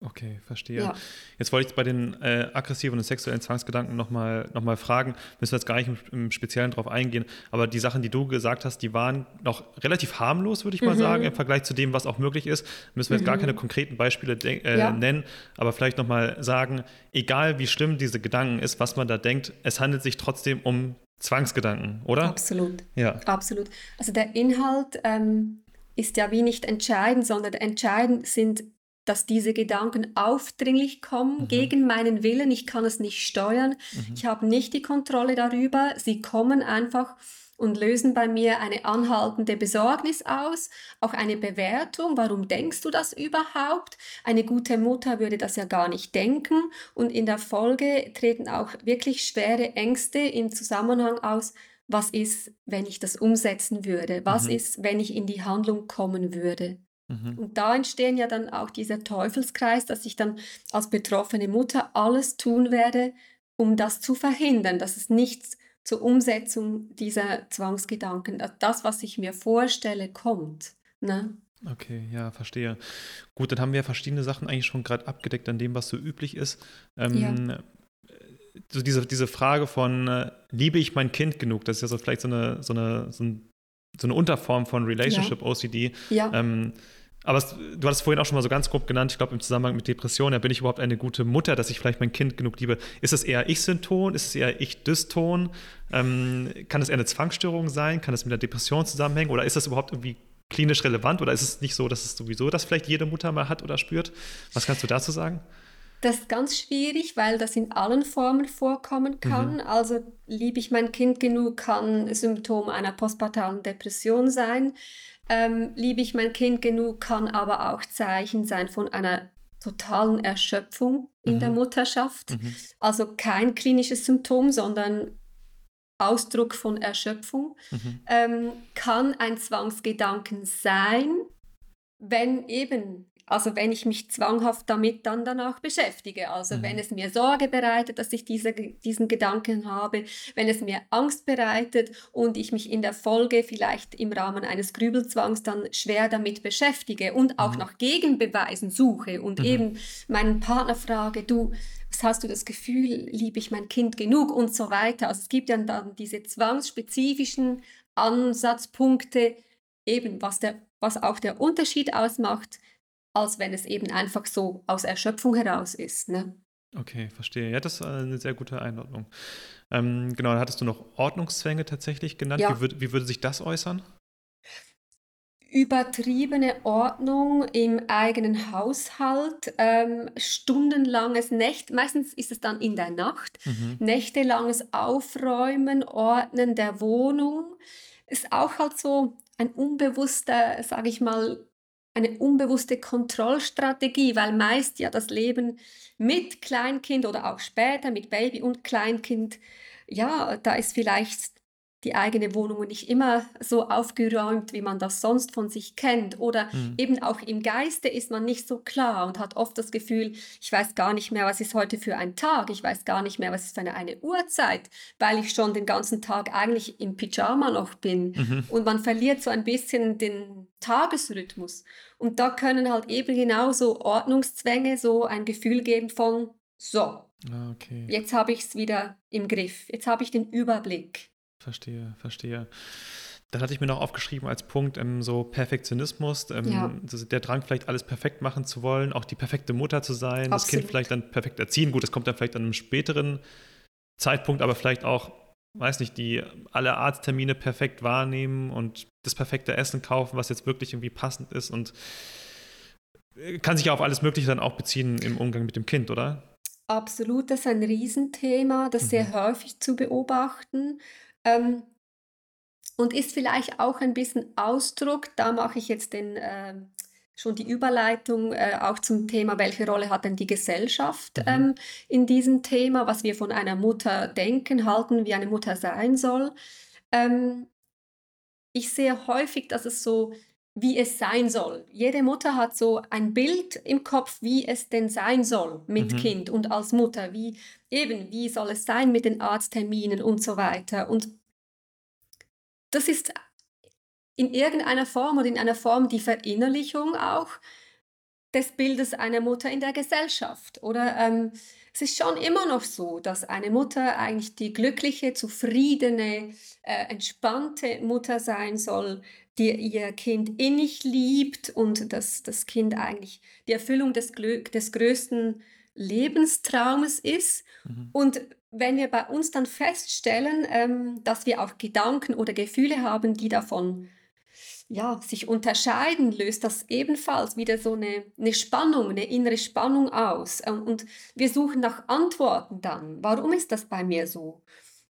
Okay, verstehe. Ja. Jetzt wollte ich bei den äh, aggressiven und sexuellen Zwangsgedanken nochmal noch mal fragen, müssen wir jetzt gar nicht im, im, Speziellen drauf eingehen, aber die Sachen, die du gesagt hast, die waren noch relativ harmlos, würde ich mal mhm. sagen, im Vergleich zu dem, was auch möglich ist. Müssen wir jetzt mhm. gar keine konkreten Beispiele äh, ja. nennen, aber vielleicht nochmal sagen, egal wie schlimm diese Gedanken ist, was man da denkt, es handelt sich trotzdem um Zwangsgedanken, oder? Absolut. Ja. Absolut. Also der Inhalt ähm, ist ja wie nicht entscheidend, sondern entscheidend sind dass diese Gedanken aufdringlich kommen mhm. gegen meinen Willen. Ich kann es nicht steuern. Mhm. Ich habe nicht die Kontrolle darüber. Sie kommen einfach und lösen bei mir eine anhaltende Besorgnis aus, auch eine Bewertung. Warum denkst du das überhaupt? Eine gute Mutter würde das ja gar nicht denken. Und in der Folge treten auch wirklich schwere Ängste im Zusammenhang aus. Was ist, wenn ich das umsetzen würde? Was mhm. ist, wenn ich in die Handlung kommen würde? Mhm. Und da entstehen ja dann auch dieser Teufelskreis, dass ich dann als betroffene Mutter alles tun werde, um das zu verhindern, dass es nichts zur Umsetzung dieser Zwangsgedanken, das, was ich mir vorstelle, kommt. Ne? Okay, ja, verstehe. Gut, dann haben wir verschiedene Sachen eigentlich schon gerade abgedeckt an dem, was so üblich ist. Ähm, ja. So diese, diese Frage von, äh, liebe ich mein Kind genug? Das ist ja so vielleicht so eine, so eine, so ein so eine Unterform von Relationship ja. OCD. Ja. Ähm, aber es, du hattest vorhin auch schon mal so ganz grob genannt, ich glaube im Zusammenhang mit Depressionen, ja, bin ich überhaupt eine gute Mutter, dass ich vielleicht mein Kind genug liebe? Ist es eher Ich-Symptom? Ist es eher Ich-Dyston? Ähm, kann es eher eine Zwangsstörung sein? Kann es mit der Depression zusammenhängen? Oder ist das überhaupt irgendwie klinisch relevant? Oder ist es nicht so, dass es sowieso das vielleicht jede Mutter mal hat oder spürt? Was kannst du dazu sagen? Das ist ganz schwierig, weil das in allen Formen vorkommen kann. Mhm. Also liebe ich mein Kind genug, kann Symptom einer postpartalen Depression sein. Ähm, liebe ich mein Kind genug, kann aber auch Zeichen sein von einer totalen Erschöpfung in mhm. der Mutterschaft. Mhm. Also kein klinisches Symptom, sondern Ausdruck von Erschöpfung. Mhm. Ähm, kann ein Zwangsgedanken sein, wenn eben also wenn ich mich zwanghaft damit dann danach beschäftige. Also mhm. wenn es mir Sorge bereitet, dass ich diese, diesen Gedanken habe, wenn es mir Angst bereitet und ich mich in der Folge vielleicht im Rahmen eines Grübelzwangs dann schwer damit beschäftige und auch mhm. nach Gegenbeweisen suche und mhm. eben meinen Partner frage, du, was hast du das Gefühl, liebe ich mein Kind genug und so weiter. Also es gibt ja dann diese zwangsspezifischen Ansatzpunkte, eben was, der, was auch der Unterschied ausmacht als wenn es eben einfach so aus Erschöpfung heraus ist. Ne? Okay, verstehe. Ja, das ist eine sehr gute Einordnung. Ähm, genau, dann hattest du noch Ordnungszwänge tatsächlich genannt. Ja. Wie, würd, wie würde sich das äußern? übertriebene Ordnung im eigenen Haushalt, ähm, stundenlanges Nächt, meistens ist es dann in der Nacht, mhm. nächtelanges Aufräumen, Ordnen der Wohnung, ist auch halt so ein unbewusster, sage ich mal, eine unbewusste Kontrollstrategie, weil meist ja das Leben mit Kleinkind oder auch später mit Baby und Kleinkind, ja, da ist vielleicht die eigene Wohnung nicht immer so aufgeräumt, wie man das sonst von sich kennt. Oder mhm. eben auch im Geiste ist man nicht so klar und hat oft das Gefühl, ich weiß gar nicht mehr, was ist heute für ein Tag, ich weiß gar nicht mehr, was ist für eine, eine Uhrzeit, weil ich schon den ganzen Tag eigentlich im Pyjama noch bin. Mhm. Und man verliert so ein bisschen den Tagesrhythmus. Und da können halt eben genauso Ordnungszwänge so ein Gefühl geben von, so, ah, okay. jetzt habe ich es wieder im Griff, jetzt habe ich den Überblick. Verstehe, verstehe. Dann hatte ich mir noch aufgeschrieben als Punkt ähm, so Perfektionismus, ähm, ja. der Drang vielleicht alles perfekt machen zu wollen, auch die perfekte Mutter zu sein, Absolut. das Kind vielleicht dann perfekt erziehen. Gut, das kommt dann vielleicht an einem späteren Zeitpunkt, aber vielleicht auch, weiß nicht, die alle Arzttermine perfekt wahrnehmen und das perfekte Essen kaufen, was jetzt wirklich irgendwie passend ist und äh, kann sich ja auf alles Mögliche dann auch beziehen im Umgang mit dem Kind, oder? Absolut, das ist ein Riesenthema, das mhm. sehr häufig zu beobachten. Ähm, und ist vielleicht auch ein bisschen Ausdruck, da mache ich jetzt den, äh, schon die Überleitung äh, auch zum Thema, welche Rolle hat denn die Gesellschaft mhm. ähm, in diesem Thema, was wir von einer Mutter denken, halten, wie eine Mutter sein soll. Ähm, ich sehe häufig, dass es so, wie es sein soll. Jede Mutter hat so ein Bild im Kopf, wie es denn sein soll mit mhm. Kind und als Mutter, wie eben, wie soll es sein mit den Arztterminen und so weiter. Und das ist in irgendeiner Form oder in einer Form die Verinnerlichung auch des Bildes einer Mutter in der Gesellschaft. Oder ähm, es ist schon immer noch so, dass eine Mutter eigentlich die glückliche, zufriedene, äh, entspannte Mutter sein soll, die ihr Kind innig liebt und dass das Kind eigentlich die Erfüllung des, Glück, des größten Lebenstraumes ist. Mhm. Und wenn wir bei uns dann feststellen, ähm, dass wir auch Gedanken oder Gefühle haben, die davon ja, sich unterscheiden, löst das ebenfalls wieder so eine, eine Spannung, eine innere Spannung aus. Ähm, und wir suchen nach Antworten dann. Warum ist das bei mir so?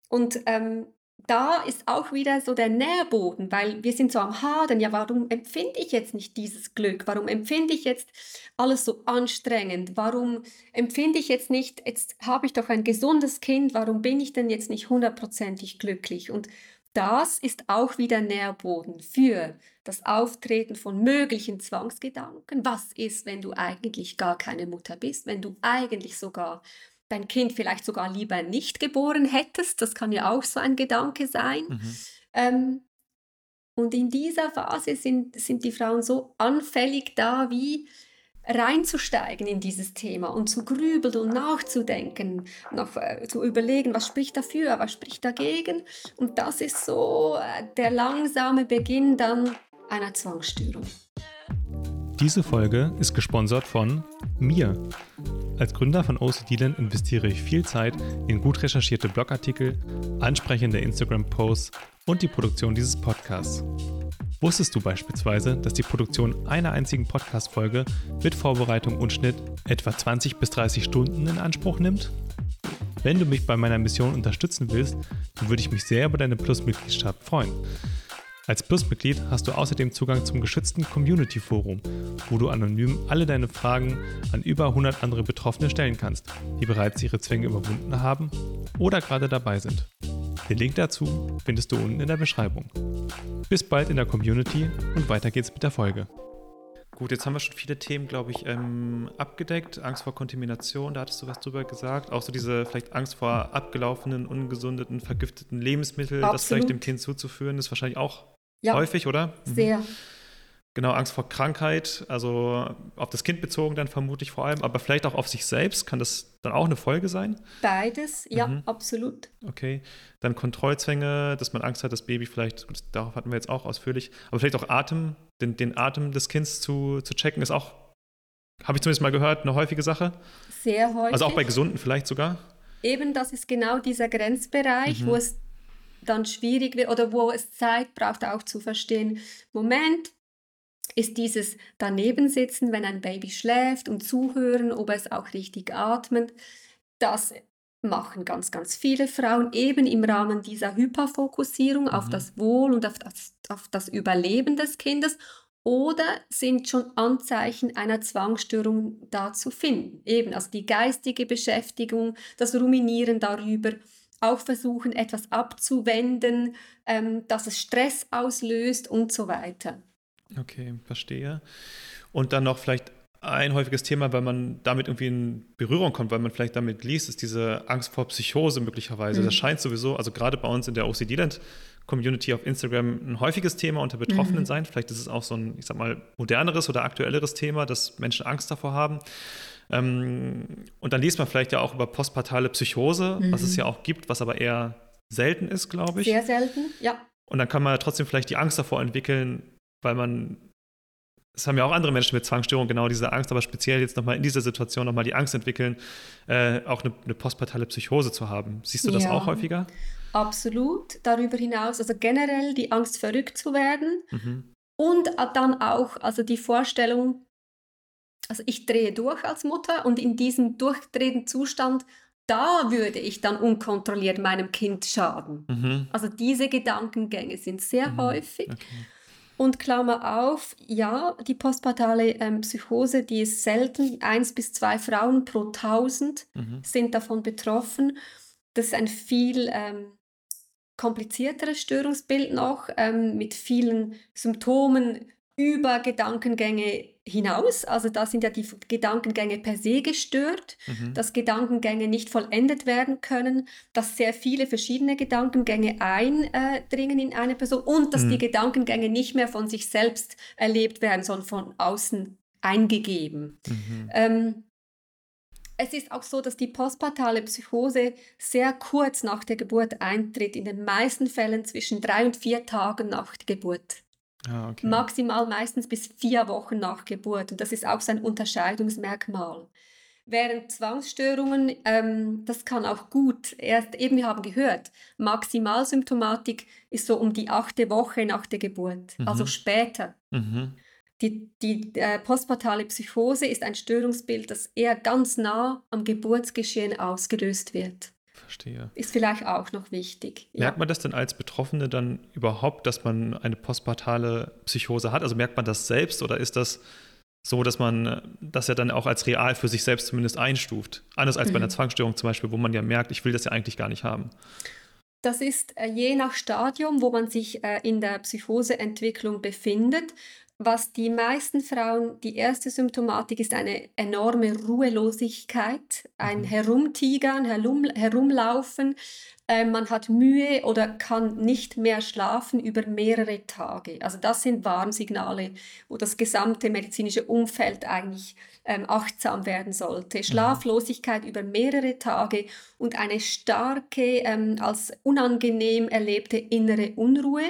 Und ähm, da ist auch wieder so der Nährboden, weil wir sind so am Hadern, ja, warum empfinde ich jetzt nicht dieses Glück? Warum empfinde ich jetzt alles so anstrengend? Warum empfinde ich jetzt nicht, jetzt habe ich doch ein gesundes Kind, warum bin ich denn jetzt nicht hundertprozentig glücklich? Und das ist auch wieder Nährboden für das Auftreten von möglichen Zwangsgedanken. Was ist, wenn du eigentlich gar keine Mutter bist, wenn du eigentlich sogar dein Kind vielleicht sogar lieber nicht geboren hättest. Das kann ja auch so ein Gedanke sein. Mhm. Ähm, und in dieser Phase sind, sind die Frauen so anfällig da, wie reinzusteigen in dieses Thema und zu grübeln und nachzudenken, noch äh, zu überlegen, was spricht dafür, was spricht dagegen. Und das ist so äh, der langsame Beginn dann einer Zwangsstörung. Diese Folge ist gesponsert von mir. Als Gründer von OCD-Land investiere ich viel Zeit in gut recherchierte Blogartikel, ansprechende Instagram-Posts und die Produktion dieses Podcasts. Wusstest du beispielsweise, dass die Produktion einer einzigen Podcast-Folge mit Vorbereitung und Schnitt etwa 20 bis 30 Stunden in Anspruch nimmt? Wenn du mich bei meiner Mission unterstützen willst, dann würde ich mich sehr über deine Plus-Mitgliedschaft freuen. Als Plusmitglied hast du außerdem Zugang zum geschützten Community-Forum, wo du anonym alle deine Fragen an über 100 andere Betroffene stellen kannst, die bereits ihre Zwänge überwunden haben oder gerade dabei sind. Den Link dazu findest du unten in der Beschreibung. Bis bald in der Community und weiter geht's mit der Folge. Gut, jetzt haben wir schon viele Themen, glaube ich, ähm, abgedeckt. Angst vor Kontamination, da hattest du was drüber gesagt. Auch so diese vielleicht Angst vor abgelaufenen, ungesundeten, vergifteten Lebensmitteln, das vielleicht dem Kind zuzuführen, ist wahrscheinlich auch ja. Häufig, oder? Mhm. Sehr. Genau, Angst vor Krankheit, also auf das Kind bezogen dann vermutlich vor allem, aber vielleicht auch auf sich selbst. Kann das dann auch eine Folge sein? Beides, ja, mhm. absolut. Okay. Dann Kontrollzwänge, dass man Angst hat, das Baby vielleicht, darauf hatten wir jetzt auch ausführlich, aber vielleicht auch Atem, den, den Atem des Kindes zu, zu checken, ist auch, habe ich zumindest mal gehört, eine häufige Sache. Sehr häufig. Also auch bei Gesunden vielleicht sogar. Eben, das ist genau dieser Grenzbereich, mhm. wo es dann schwierig wird oder wo es Zeit braucht auch zu verstehen, Moment, ist dieses Danebensitzen, wenn ein Baby schläft und zuhören, ob es auch richtig atmet. Das machen ganz, ganz viele Frauen eben im Rahmen dieser Hyperfokussierung mhm. auf das Wohl und auf das, auf das Überleben des Kindes oder sind schon Anzeichen einer Zwangsstörung da zu finden. Eben, also die geistige Beschäftigung, das Ruminieren darüber, auch versuchen, etwas abzuwenden, ähm, dass es Stress auslöst und so weiter. Okay, verstehe. Und dann noch vielleicht ein häufiges Thema, weil man damit irgendwie in Berührung kommt, weil man vielleicht damit liest, ist diese Angst vor Psychose möglicherweise. Mhm. Das scheint sowieso, also gerade bei uns in der OCD-Land Community auf Instagram ein häufiges Thema unter Betroffenen mhm. sein. Vielleicht ist es auch so ein, ich sag mal, moderneres oder aktuelleres Thema, dass Menschen Angst davor haben. Ähm, und dann liest man vielleicht ja auch über postpartale Psychose, mhm. was es mhm. ja auch gibt, was aber eher selten ist, glaube ich. Sehr selten, ja. Und dann kann man trotzdem vielleicht die Angst davor entwickeln, weil man es haben ja auch andere Menschen mit Zwangsstörung genau diese Angst, aber speziell jetzt nochmal in dieser Situation nochmal die Angst entwickeln, äh, auch eine, eine, postpartale Psychose zu haben. Siehst du das ja, auch häufiger? Absolut. Darüber hinaus, also generell die Angst, verrückt zu werden. Mhm. Und dann auch, also die Vorstellung, also ich drehe durch als Mutter und in diesem durchdrehenden Zustand, da würde ich dann unkontrolliert meinem Kind schaden. Mhm. Also diese Gedankengänge sind sehr mhm. häufig. Okay. Und Klammer auf, ja, die postpartale ähm, Psychose, die ist selten. Eins bis zwei Frauen pro tausend mhm. sind davon betroffen. Das ist ein viel ähm, komplizierteres Störungsbild noch ähm, mit vielen Symptomen über Gedankengänge hinaus. Also da sind ja die Gedankengänge per se gestört, mhm. dass Gedankengänge nicht vollendet werden können, dass sehr viele verschiedene Gedankengänge eindringen in eine Person und dass mhm. die Gedankengänge nicht mehr von sich selbst erlebt werden, sondern von außen eingegeben. Mhm. Ähm, es ist auch so, dass die postpartale Psychose sehr kurz nach der Geburt eintritt, in den meisten Fällen zwischen drei und vier Tagen nach der Geburt. Ah, okay. Maximal meistens bis vier Wochen nach Geburt. Und das ist auch so ein Unterscheidungsmerkmal. Während Zwangsstörungen, ähm, das kann auch gut, erst eben, wir haben gehört, Maximalsymptomatik ist so um die achte Woche nach der Geburt, mhm. also später. Mhm. Die, die äh, postpartale Psychose ist ein Störungsbild, das eher ganz nah am Geburtsgeschehen ausgelöst wird. Verstehe. Ist vielleicht auch noch wichtig. Merkt ja. man das denn als Betroffene dann überhaupt, dass man eine postpartale Psychose hat? Also merkt man das selbst oder ist das so, dass man das ja dann auch als real für sich selbst zumindest einstuft? Anders als mhm. bei einer mhm. Zwangsstörung zum Beispiel, wo man ja merkt, ich will das ja eigentlich gar nicht haben. Das ist äh, je nach Stadium, wo man sich äh, in der Psychoseentwicklung befindet, was die meisten Frauen, die erste Symptomatik ist eine enorme Ruhelosigkeit, ein mhm. Herumtigern, Herum, Herumlaufen, äh, man hat Mühe oder kann nicht mehr schlafen über mehrere Tage. Also das sind Warnsignale, wo das gesamte medizinische Umfeld eigentlich ähm, achtsam werden sollte. Mhm. Schlaflosigkeit über mehrere Tage und eine starke, ähm, als unangenehm erlebte innere Unruhe,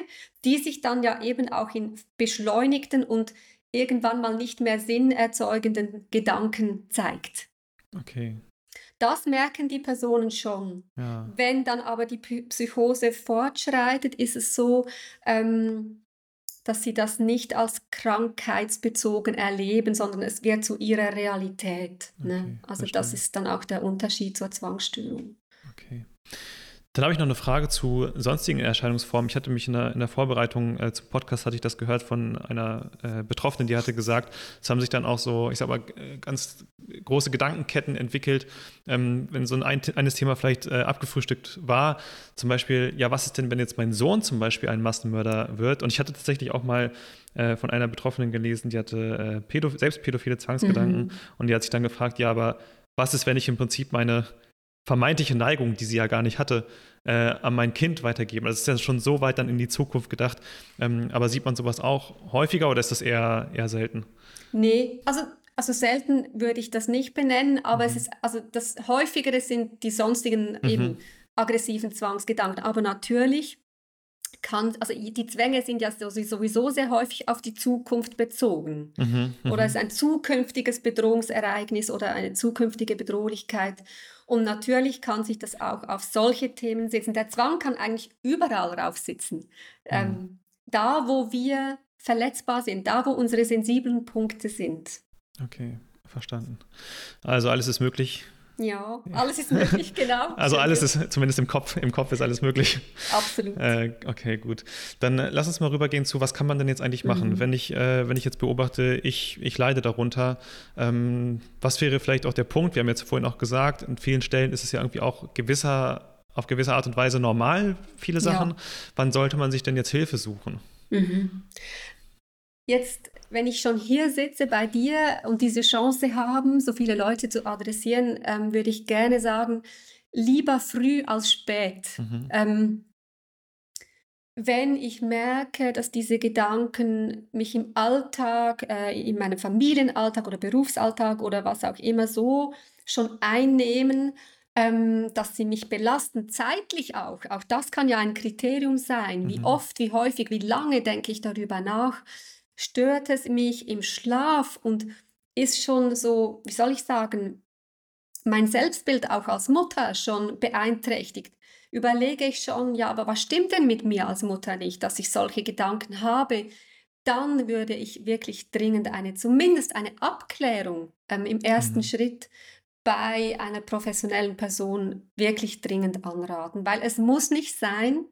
die sich dann ja eben auch in beschleunigten und irgendwann mal nicht mehr sinnerzeugenden Gedanken zeigt. Okay. Das merken die Personen schon. Ja. Wenn dann aber die Psychose fortschreitet, ist es so, ähm, dass sie das nicht als krankheitsbezogen erleben, sondern es wird zu ihrer Realität. Ne? Okay, ne? Also verstehe. das ist dann auch der Unterschied zur Zwangsstörung. Okay. Dann habe ich noch eine Frage zu sonstigen Erscheinungsformen. Ich hatte mich in der, in der Vorbereitung äh, zum Podcast, hatte ich das gehört von einer äh, Betroffenen, die hatte gesagt, es haben sich dann auch so, ich sag mal, ganz große Gedankenketten entwickelt, ähm, wenn so ein, eines Thema vielleicht äh, abgefrühstückt war. Zum Beispiel, ja, was ist denn, wenn jetzt mein Sohn zum Beispiel ein Massenmörder wird? Und ich hatte tatsächlich auch mal äh, von einer Betroffenen gelesen, die hatte äh, Pädo selbst pädophile Zwangsgedanken mhm. und die hat sich dann gefragt, ja, aber was ist, wenn ich im Prinzip meine vermeintliche Neigung, die sie ja gar nicht hatte, äh, an mein Kind weitergeben. Das ist ja schon so weit dann in die Zukunft gedacht. Ähm, aber sieht man sowas auch häufiger oder ist das eher, eher selten? Nee, also, also selten würde ich das nicht benennen, aber mhm. es ist, also das häufigere sind die sonstigen mhm. eben aggressiven Zwangsgedanken. Aber natürlich kann, also die Zwänge sind ja sowieso sehr häufig auf die Zukunft bezogen. Mhm, oder es ist ein zukünftiges Bedrohungsereignis oder eine zukünftige Bedrohlichkeit. Und natürlich kann sich das auch auf solche Themen setzen. Der Zwang kann eigentlich überall rauf sitzen. Mhm. Ähm, da, wo wir verletzbar sind, da wo unsere sensiblen Punkte sind. Okay, verstanden. Also alles ist möglich. Ja, alles ist möglich, <laughs> genau. Also alles ist, zumindest im Kopf, im Kopf ist alles möglich. Absolut. Äh, okay, gut. Dann äh, lass uns mal rübergehen zu, was kann man denn jetzt eigentlich machen? Mhm. Wenn, ich, äh, wenn ich jetzt beobachte, ich, ich leide darunter, ähm, was wäre vielleicht auch der Punkt? Wir haben jetzt vorhin auch gesagt, an vielen Stellen ist es ja irgendwie auch gewisser, auf gewisse Art und Weise normal, viele Sachen. Ja. Wann sollte man sich denn jetzt Hilfe suchen? Mhm. Jetzt, wenn ich schon hier sitze bei dir und diese Chance haben, so viele Leute zu adressieren, ähm, würde ich gerne sagen, lieber früh als spät. Mhm. Ähm, wenn ich merke, dass diese Gedanken mich im Alltag, äh, in meinem Familienalltag oder Berufsalltag oder was auch immer so schon einnehmen, ähm, dass sie mich belasten, zeitlich auch. Auch das kann ja ein Kriterium sein. Mhm. Wie oft, wie häufig, wie lange denke ich darüber nach? Stört es mich im Schlaf und ist schon so, wie soll ich sagen, mein Selbstbild auch als Mutter schon beeinträchtigt. Überlege ich schon, ja, aber was stimmt denn mit mir als Mutter nicht, dass ich solche Gedanken habe? Dann würde ich wirklich dringend eine, zumindest eine Abklärung ähm, im ersten mhm. Schritt bei einer professionellen Person wirklich dringend anraten, weil es muss nicht sein,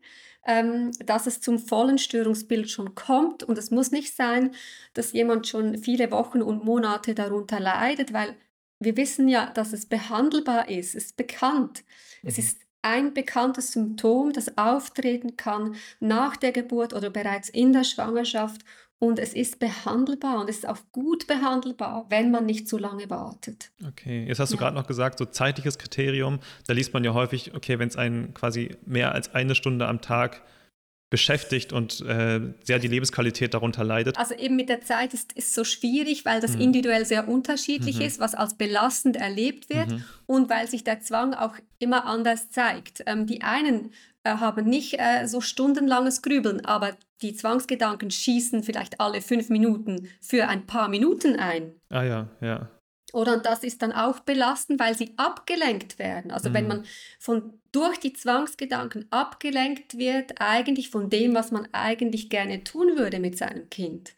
ähm, dass es zum vollen Störungsbild schon kommt. Und es muss nicht sein, dass jemand schon viele Wochen und Monate darunter leidet, weil wir wissen ja, dass es behandelbar ist, es ist bekannt. Mhm. Es ist ein bekanntes Symptom, das auftreten kann nach der Geburt oder bereits in der Schwangerschaft und es ist behandelbar und es ist auch gut behandelbar, wenn man nicht zu lange wartet. Okay, jetzt hast du ja. gerade noch gesagt, so zeitliches Kriterium, da liest man ja häufig, okay, wenn es einen quasi mehr als eine Stunde am Tag beschäftigt und äh, sehr die Lebensqualität darunter leidet. Also eben mit der Zeit ist es so schwierig, weil das mhm. individuell sehr unterschiedlich mhm. ist, was als belastend erlebt wird mhm. und weil sich der Zwang auch immer anders zeigt. Ähm, die einen äh, haben nicht äh, so stundenlanges Grübeln, aber die Zwangsgedanken schießen vielleicht alle fünf Minuten für ein paar Minuten ein. Ah ja, ja. Oder das ist dann auch belastend, weil sie abgelenkt werden. Also mhm. wenn man von durch die Zwangsgedanken abgelenkt wird, eigentlich von dem, was man eigentlich gerne tun würde mit seinem Kind.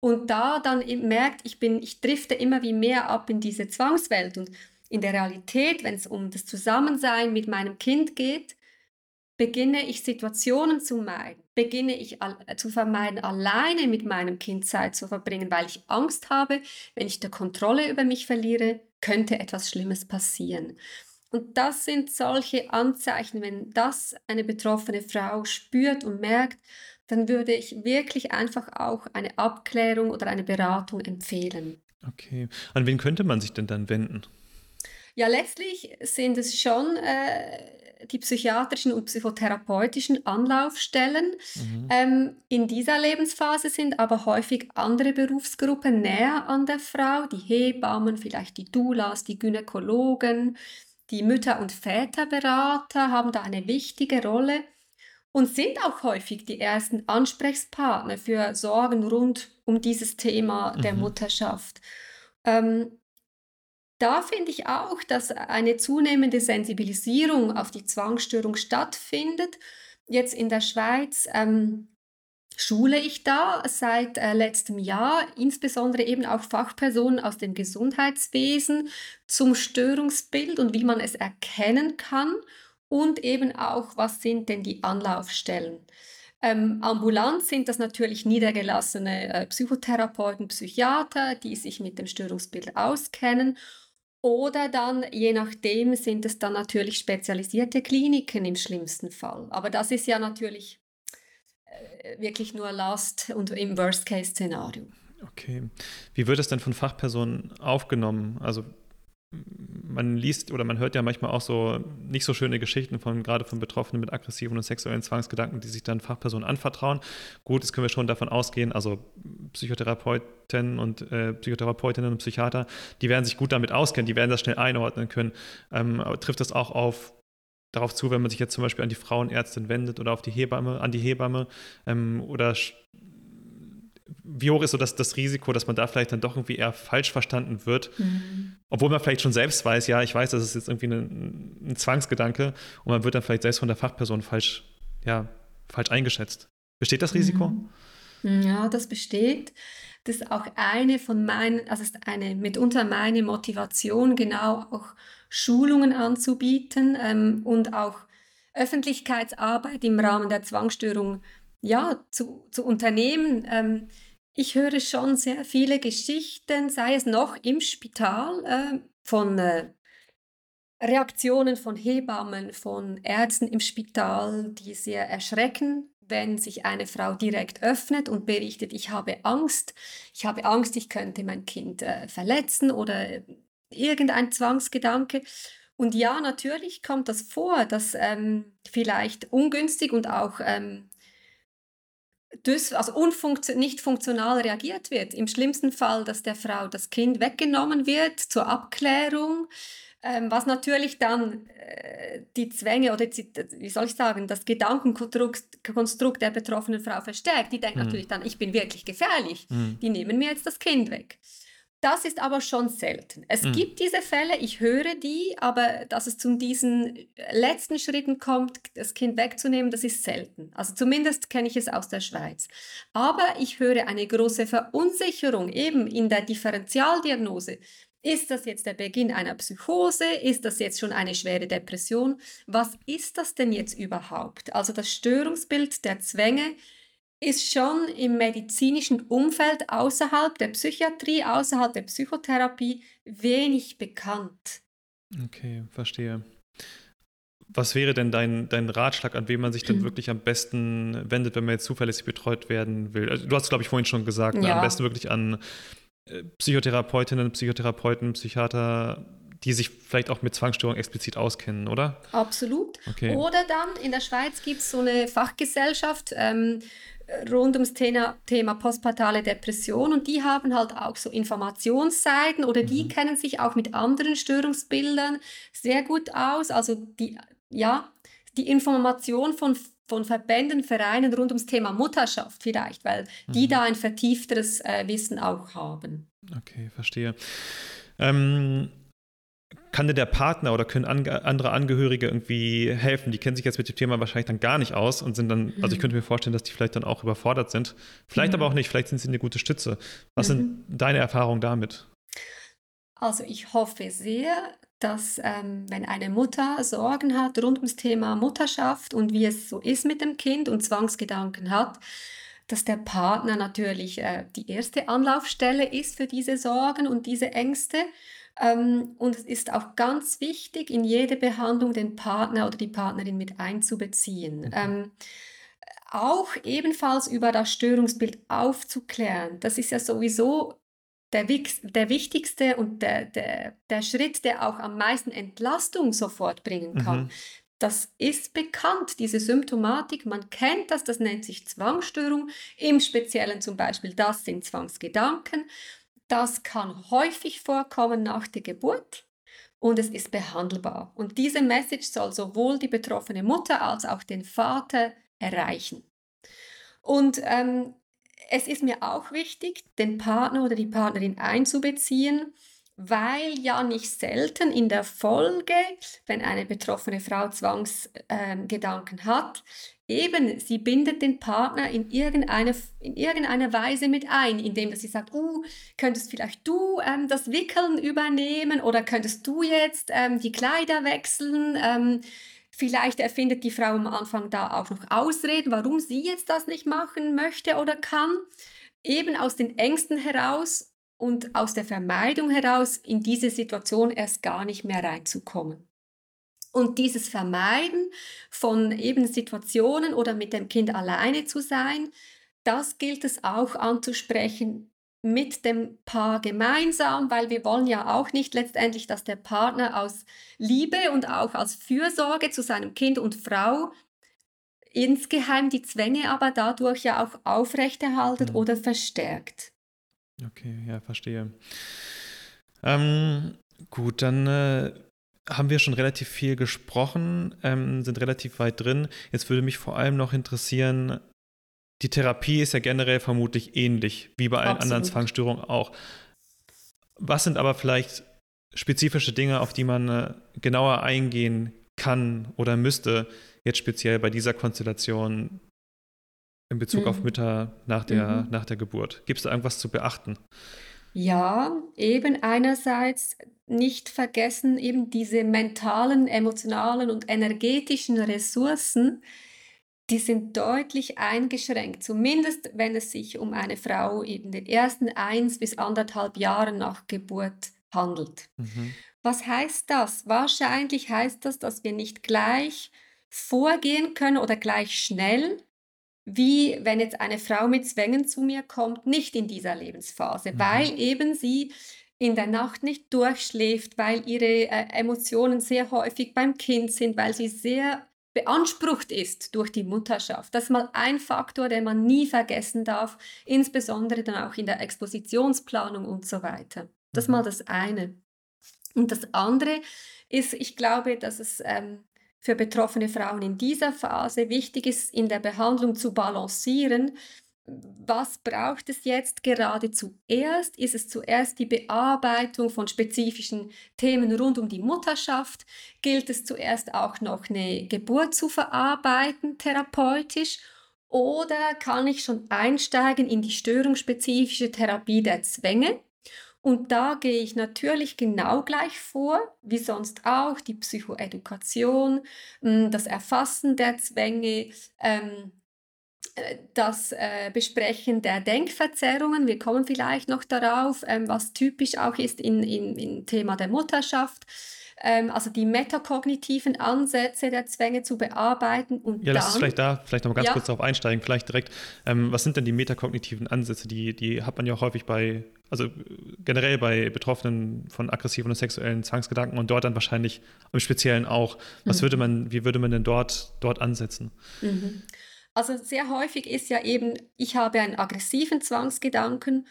Und da dann merkt, ich bin, ich drifte immer wie mehr ab in diese Zwangswelt. Und in der Realität, wenn es um das Zusammensein mit meinem Kind geht, beginne ich Situationen zu meiden, beginne ich zu vermeiden, alleine mit meinem Kind Zeit zu verbringen, weil ich Angst habe, wenn ich die Kontrolle über mich verliere, könnte etwas Schlimmes passieren. Und das sind solche Anzeichen, wenn das eine betroffene Frau spürt und merkt, dann würde ich wirklich einfach auch eine Abklärung oder eine Beratung empfehlen. Okay. An wen könnte man sich denn dann wenden? Ja, letztlich sind es schon äh, die psychiatrischen und psychotherapeutischen Anlaufstellen. Mhm. Ähm, in dieser Lebensphase sind aber häufig andere Berufsgruppen näher an der Frau, die Hebammen, vielleicht die Doulas, die Gynäkologen, die Mütter- und Väterberater haben da eine wichtige Rolle und sind auch häufig die ersten Ansprechpartner für Sorgen rund um dieses Thema der mhm. Mutterschaft. Ähm, da finde ich auch, dass eine zunehmende Sensibilisierung auf die Zwangsstörung stattfindet. Jetzt in der Schweiz ähm, schule ich da seit äh, letztem Jahr, insbesondere eben auch Fachpersonen aus dem Gesundheitswesen zum Störungsbild und wie man es erkennen kann und eben auch, was sind denn die Anlaufstellen. Ähm, ambulant sind das natürlich niedergelassene äh, Psychotherapeuten, Psychiater, die sich mit dem Störungsbild auskennen oder dann, je nachdem, sind es dann natürlich spezialisierte Kliniken im schlimmsten Fall. Aber das ist ja natürlich äh, wirklich nur Last und im Worst-Case-Szenario. Okay. Wie wird es denn von Fachpersonen aufgenommen? Also man liest oder man hört ja manchmal auch so nicht so schöne Geschichten von gerade von Betroffenen mit aggressiven und sexuellen Zwangsgedanken, die sich dann Fachpersonen anvertrauen. Gut, das können wir schon davon ausgehen, also Psychotherapeuten und äh, Psychotherapeutinnen und Psychiater, die werden sich gut damit auskennen, die werden das schnell einordnen können. Ähm, aber trifft das auch auf darauf zu, wenn man sich jetzt zum Beispiel an die Frauenärztin wendet oder auf die Hebamme, an die Hebamme ähm, oder wie hoch ist so das, das Risiko, dass man da vielleicht dann doch irgendwie eher falsch verstanden wird, mhm. obwohl man vielleicht schon selbst weiß, ja, ich weiß, das ist jetzt irgendwie ein, ein Zwangsgedanke und man wird dann vielleicht selbst von der Fachperson falsch, ja, falsch eingeschätzt. Besteht das Risiko? Mhm. Ja, das besteht. Das ist auch eine von meinen, also ist eine mitunter meine Motivation, genau auch Schulungen anzubieten ähm, und auch Öffentlichkeitsarbeit im Rahmen der Zwangsstörung ja, zu, zu unternehmen. Ähm, ich höre schon sehr viele Geschichten, sei es noch im Spital, äh, von äh, Reaktionen von Hebammen, von Ärzten im Spital, die sehr erschrecken, wenn sich eine Frau direkt öffnet und berichtet, ich habe Angst, ich habe Angst, ich könnte mein Kind äh, verletzen oder irgendein Zwangsgedanke. Und ja, natürlich kommt das vor, dass ähm, vielleicht ungünstig und auch ähm, also unfunktion nicht funktional reagiert wird. Im schlimmsten Fall, dass der Frau das Kind weggenommen wird zur Abklärung, ähm, was natürlich dann äh, die Zwänge oder die, wie soll ich sagen, das Gedankenkonstrukt der betroffenen Frau verstärkt. Die denkt mhm. natürlich dann, ich bin wirklich gefährlich, mhm. die nehmen mir jetzt das Kind weg. Das ist aber schon selten. Es mhm. gibt diese Fälle, ich höre die, aber dass es zu diesen letzten Schritten kommt, das Kind wegzunehmen, das ist selten. Also zumindest kenne ich es aus der Schweiz. Aber ich höre eine große Verunsicherung eben in der Differentialdiagnose. Ist das jetzt der Beginn einer Psychose? Ist das jetzt schon eine schwere Depression? Was ist das denn jetzt überhaupt? Also das Störungsbild der Zwänge ist schon im medizinischen Umfeld außerhalb der Psychiatrie, außerhalb der Psychotherapie wenig bekannt. Okay, verstehe. Was wäre denn dein, dein Ratschlag, an wen man sich dann mhm. wirklich am besten wendet, wenn man jetzt zuverlässig betreut werden will? Also, du hast, glaube ich, vorhin schon gesagt, ja. ne, am besten wirklich an äh, Psychotherapeutinnen, Psychotherapeuten, Psychiater, die sich vielleicht auch mit Zwangsstörungen explizit auskennen, oder? Absolut. Okay. Oder dann in der Schweiz gibt es so eine Fachgesellschaft, ähm, rund ums Thema, Thema postpartale Depression und die haben halt auch so Informationsseiten oder die mhm. kennen sich auch mit anderen Störungsbildern sehr gut aus. Also die, ja, die Information von, von Verbänden, Vereinen rund ums Thema Mutterschaft vielleicht, weil die mhm. da ein vertiefteres äh, Wissen auch haben. Okay, verstehe. Ähm, kann dir der Partner oder können andere Angehörige irgendwie helfen? Die kennen sich jetzt mit dem Thema wahrscheinlich dann gar nicht aus und sind dann, also ich mhm. könnte mir vorstellen, dass die vielleicht dann auch überfordert sind. Vielleicht mhm. aber auch nicht, vielleicht sind sie eine gute Stütze. Was mhm. sind deine Erfahrungen damit? Also ich hoffe sehr, dass ähm, wenn eine Mutter Sorgen hat rund ums Thema Mutterschaft und wie es so ist mit dem Kind und Zwangsgedanken hat, dass der Partner natürlich äh, die erste Anlaufstelle ist für diese Sorgen und diese Ängste und es ist auch ganz wichtig, in jede Behandlung den Partner oder die Partnerin mit einzubeziehen. Mhm. Ähm, auch ebenfalls über das Störungsbild aufzuklären. Das ist ja sowieso der, der wichtigste und der, der, der Schritt, der auch am meisten Entlastung sofort bringen kann. Mhm. Das ist bekannt, diese Symptomatik, man kennt das, das nennt sich Zwangsstörung, im Speziellen zum Beispiel, das sind Zwangsgedanken. Das kann häufig vorkommen nach der Geburt und es ist behandelbar. Und diese Message soll sowohl die betroffene Mutter als auch den Vater erreichen. Und ähm, es ist mir auch wichtig, den Partner oder die Partnerin einzubeziehen, weil ja nicht selten in der Folge, wenn eine betroffene Frau Zwangsgedanken ähm, hat, eben sie bindet den Partner in irgendeiner in irgendeine Weise mit ein, indem sie sagt, uh, könntest vielleicht du ähm, das Wickeln übernehmen oder könntest du jetzt ähm, die Kleider wechseln? Ähm, vielleicht erfindet die Frau am Anfang da auch noch Ausreden, warum sie jetzt das nicht machen möchte oder kann. Eben aus den Ängsten heraus und aus der Vermeidung heraus in diese Situation erst gar nicht mehr reinzukommen. Und dieses Vermeiden von eben Situationen oder mit dem Kind alleine zu sein, das gilt es auch anzusprechen mit dem Paar gemeinsam, weil wir wollen ja auch nicht letztendlich, dass der Partner aus Liebe und auch aus Fürsorge zu seinem Kind und Frau insgeheim die Zwänge aber dadurch ja auch aufrechterhaltet mhm. oder verstärkt. Okay, ja, verstehe. Ähm, gut, dann äh, haben wir schon relativ viel gesprochen, ähm, sind relativ weit drin. Jetzt würde mich vor allem noch interessieren, die Therapie ist ja generell vermutlich ähnlich, wie bei allen Absolut. anderen Zwangsstörungen auch. Was sind aber vielleicht spezifische Dinge, auf die man äh, genauer eingehen kann oder müsste, jetzt speziell bei dieser Konstellation, in Bezug mhm. auf Mütter nach der, mhm. nach der Geburt? Gibt es da irgendwas zu beachten? Ja, eben einerseits nicht vergessen, eben diese mentalen, emotionalen und energetischen Ressourcen, die sind deutlich eingeschränkt, zumindest wenn es sich um eine Frau in den ersten eins bis anderthalb Jahren nach Geburt handelt. Mhm. Was heißt das? Wahrscheinlich heißt das, dass wir nicht gleich vorgehen können oder gleich schnell, wie wenn jetzt eine Frau mit Zwängen zu mir kommt, nicht in dieser Lebensphase, mhm. weil eben sie in der Nacht nicht durchschläft, weil ihre äh, Emotionen sehr häufig beim Kind sind, weil sie sehr beansprucht ist durch die Mutterschaft. Das ist mal ein Faktor, den man nie vergessen darf, insbesondere dann auch in der Expositionsplanung und so weiter. Das ist mal mhm. das eine. Und das andere ist, ich glaube, dass es ähm, für betroffene Frauen in dieser Phase wichtig ist, in der Behandlung zu balancieren, was braucht es jetzt gerade zuerst? Ist es zuerst die Bearbeitung von spezifischen Themen rund um die Mutterschaft? Gilt es zuerst auch noch eine Geburt zu verarbeiten, therapeutisch? Oder kann ich schon einsteigen in die störungsspezifische Therapie der Zwänge? Und da gehe ich natürlich genau gleich vor, wie sonst auch, die Psychoedukation, hm, das Erfassen der Zwänge, ähm, das äh, Besprechen der Denkverzerrungen. Wir kommen vielleicht noch darauf, ähm, was typisch auch ist im in, in Thema der Mutterschaft. Ähm, also die metakognitiven Ansätze der Zwänge zu bearbeiten. Und ja, lass uns vielleicht da vielleicht noch mal ganz ja. kurz darauf einsteigen, vielleicht direkt. Was sind denn die metakognitiven Ansätze? Die, die hat man ja häufig bei, also generell bei Betroffenen von aggressiven und sexuellen Zwangsgedanken und dort dann wahrscheinlich im Speziellen auch. Was mhm. würde man, wie würde man denn dort, dort ansetzen? Mhm. Also sehr häufig ist ja eben, ich habe einen aggressiven Zwangsgedanken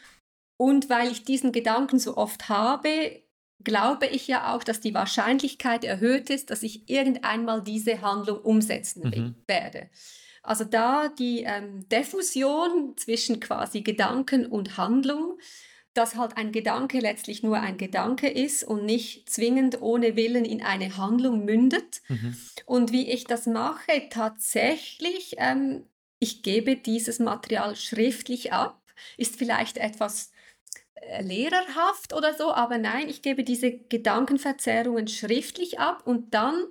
und weil ich diesen Gedanken so oft habe, glaube ich ja auch, dass die Wahrscheinlichkeit erhöht ist, dass ich irgendeinmal diese Handlung umsetzen mhm. werde. Also da die ähm, Diffusion zwischen quasi Gedanken und Handlung dass halt ein Gedanke letztlich nur ein Gedanke ist und nicht zwingend ohne Willen in eine Handlung mündet. Mhm. Und wie ich das mache, tatsächlich, ähm, ich gebe dieses Material schriftlich ab, ist vielleicht etwas äh, lehrerhaft oder so, aber nein, ich gebe diese Gedankenverzerrungen schriftlich ab und dann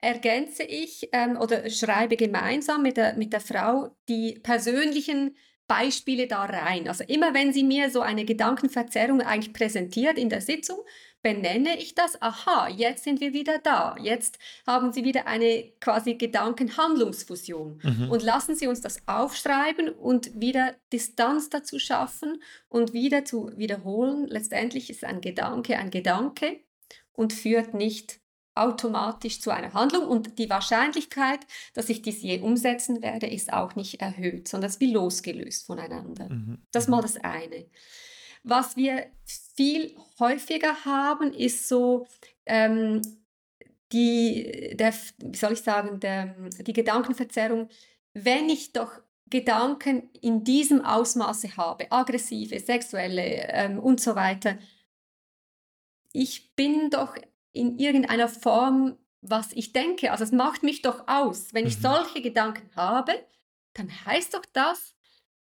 ergänze ich ähm, oder schreibe gemeinsam mit der, mit der Frau die persönlichen Beispiele da rein. Also immer wenn sie mir so eine Gedankenverzerrung eigentlich präsentiert in der Sitzung, benenne ich das, aha, jetzt sind wir wieder da, jetzt haben Sie wieder eine quasi Gedankenhandlungsfusion mhm. und lassen Sie uns das aufschreiben und wieder Distanz dazu schaffen und wieder zu wiederholen. Letztendlich ist ein Gedanke ein Gedanke und führt nicht automatisch zu einer Handlung und die Wahrscheinlichkeit, dass ich dies je umsetzen werde, ist auch nicht erhöht, sondern es ist wie losgelöst voneinander. Mhm. Das ist mal mhm. das eine. Was wir viel häufiger haben, ist so ähm, die, der, wie soll ich sagen, der, die Gedankenverzerrung, wenn ich doch Gedanken in diesem Ausmaße habe, aggressive, sexuelle ähm, und so weiter, ich bin doch in irgendeiner Form, was ich denke. Also es macht mich doch aus. Wenn ich mhm. solche Gedanken habe, dann heißt doch das,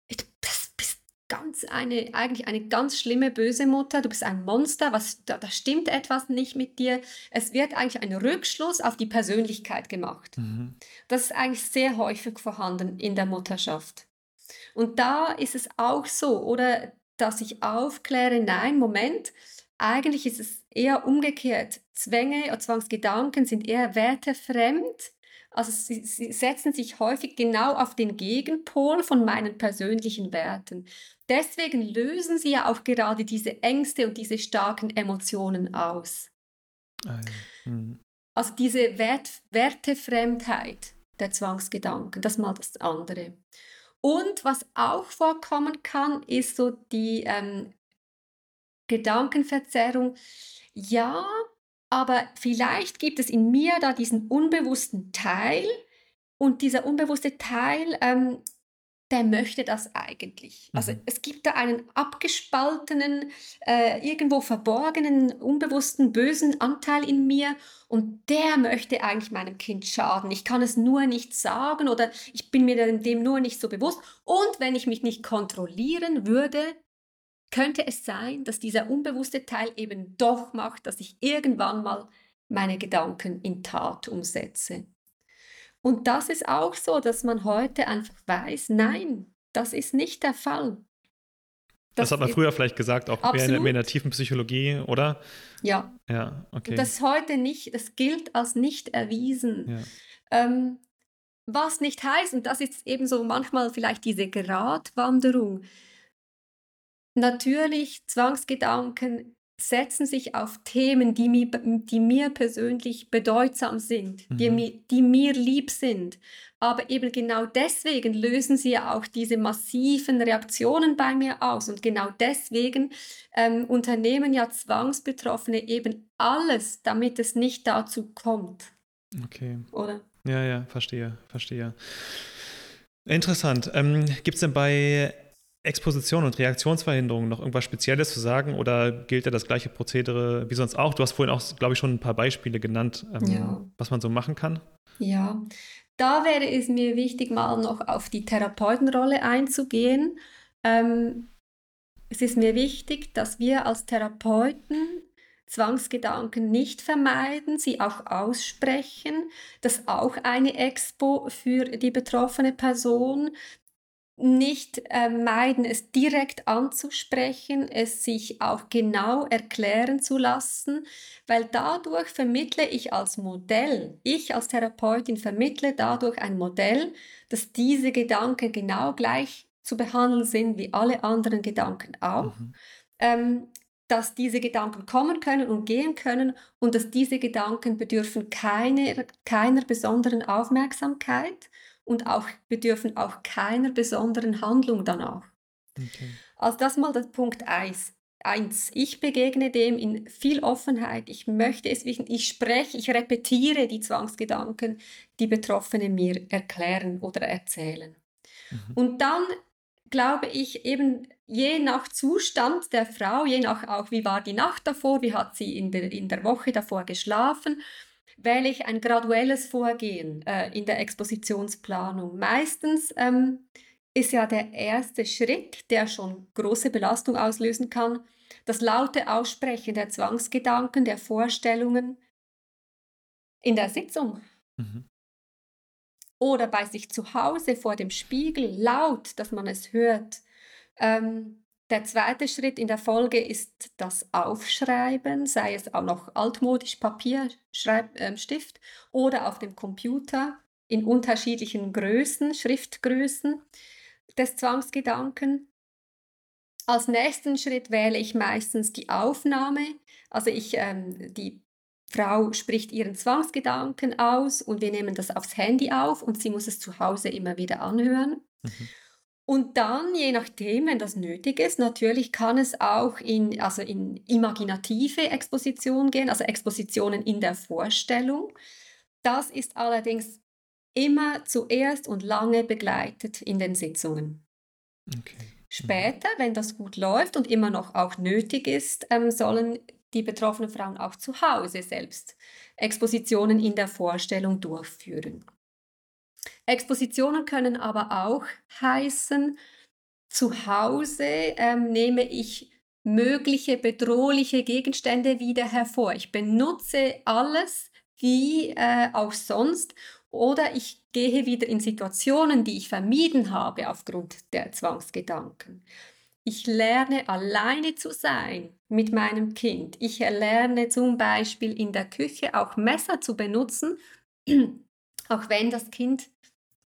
du bist ganz eine, eigentlich eine ganz schlimme, böse Mutter, du bist ein Monster, was, da, da stimmt etwas nicht mit dir. Es wird eigentlich ein Rückschluss auf die Persönlichkeit gemacht. Mhm. Das ist eigentlich sehr häufig vorhanden in der Mutterschaft. Und da ist es auch so, oder dass ich aufkläre, nein, Moment, eigentlich ist es eher umgekehrt. Zwänge oder Zwangsgedanken sind eher wertefremd. Also sie, sie, setzen sich häufig genau auf den Gegenpol von meinen persönlichen Werten. Deswegen lösen sie ja auch gerade diese Ängste und diese starken Emotionen aus. Ah, ja. hm. Also diese Wert, Wertefremdheit der Zwangsgedanken, das ist mal das andere. Und was auch vorkommen kann, ist so die ähm, Gedankenverzerrung. Ja, aber vielleicht gibt es in mir da diesen unbewussten Teil und dieser unbewusste Teil ähm, der möchte das eigentlich. Also mhm. es gibt da einen abgespaltenen, äh, irgendwo verborgenen, unbewussten, bösen Anteil in mir und der möchte eigentlich meinem Kind schaden. Ich kann es nur nicht sagen oder ich bin mir dem nur nicht so bewusst. Und wenn ich mich nicht kontrollieren würde, könnte es sein, dass dieser unbewusste Teil eben doch macht, dass ich irgendwann mal meine Gedanken in Tat umsetze. Und das ist auch so, dass man heute einfach weiß, nein, das ist nicht der Fall. Das, das hat man früher vielleicht gesagt, auch mehr in, mehr in, der tiefen Psychologie, oder? Ja. Ja, okay. Das heute nicht, das gilt als nicht erwiesen. Ja. Ähm, was nicht heißt, und das ist eben so manchmal vielleicht diese Gratwanderung. Natürlich, Zwangsgedanken setzen sich auf Themen, die mir, die mir persönlich bedeutsam sind, mhm. die, die mir lieb sind. Aber eben genau deswegen lösen sie ja auch diese massiven Reaktionen bei mir aus. Und genau deswegen ähm, unternehmen ja Zwangsbetroffene eben alles, damit es nicht dazu kommt. Okay. Oder? Ja, ja, verstehe, verstehe. Interessant. Ähm, Gibt es denn bei Exposition und Reaktionsverhinderung noch irgendwas Spezielles zu sagen oder gilt ja das gleiche Prozedere wie sonst auch? Du hast vorhin auch, glaube ich, schon ein paar Beispiele genannt, ähm, ja. was man so machen kann. Ja, da wäre es mir wichtig, mal noch auf die Therapeutenrolle einzugehen. Ähm, es ist mir wichtig, dass wir als Therapeuten Zwangsgedanken nicht vermeiden, sie auch aussprechen. Das auch eine Expo für die betroffene Person, nicht äh, meiden, es direkt anzusprechen, es sich auch genau erklären zu lassen, weil dadurch vermittle ich als Modell, ich als Therapeutin vermittle dadurch ein Modell, dass diese Gedanken genau gleich zu behandeln sind wie alle anderen Gedanken auch. Mhm. Ähm, dass diese Gedanken kommen können und gehen können und dass diese Gedanken bedürfen keiner, keiner besonderen Aufmerksamkeit und auch bedürfen auch keiner besonderen Handlung danach. Okay. Also das mal der Punkt 1. Eins, ich begegne dem in viel Offenheit. Ich möchte es wissen. Ich spreche, ich repetiere die Zwangsgedanken, die Betroffene mir erklären oder erzählen. Mhm. Und dann glaube ich eben je nach Zustand der Frau, je nach auch wie war die Nacht davor, wie hat sie in der, in der Woche davor geschlafen, wähle ich ein graduelles Vorgehen äh, in der Expositionsplanung. Meistens ähm, ist ja der erste Schritt, der schon große Belastung auslösen kann, das laute Aussprechen der Zwangsgedanken, der Vorstellungen in der Sitzung. Mhm. Oder bei sich zu Hause vor dem Spiegel laut, dass man es hört. Ähm, der zweite Schritt in der Folge ist das Aufschreiben, sei es auch noch altmodisch Papier, Schreib, äh, Stift oder auf dem Computer in unterschiedlichen Größen, Schriftgrößen des Zwangsgedanken. Als nächsten Schritt wähle ich meistens die Aufnahme. Also ich, ähm, die Frau spricht ihren Zwangsgedanken aus und wir nehmen das aufs Handy auf und sie muss es zu Hause immer wieder anhören. Mhm. Und dann, je nachdem, wenn das nötig ist, natürlich kann es auch in, also in imaginative Exposition gehen, also Expositionen in der Vorstellung. Das ist allerdings immer zuerst und lange begleitet in den Sitzungen. Okay. Später, wenn das gut läuft und immer noch auch nötig ist, ähm, sollen die betroffenen Frauen auch zu Hause selbst Expositionen in der Vorstellung durchführen. Expositionen können aber auch heißen, zu Hause ähm, nehme ich mögliche bedrohliche Gegenstände wieder hervor. Ich benutze alles wie äh, auch sonst oder ich gehe wieder in Situationen, die ich vermieden habe aufgrund der Zwangsgedanken. Ich lerne alleine zu sein mit meinem Kind. Ich lerne zum Beispiel in der Küche auch Messer zu benutzen, <clears throat> auch wenn das Kind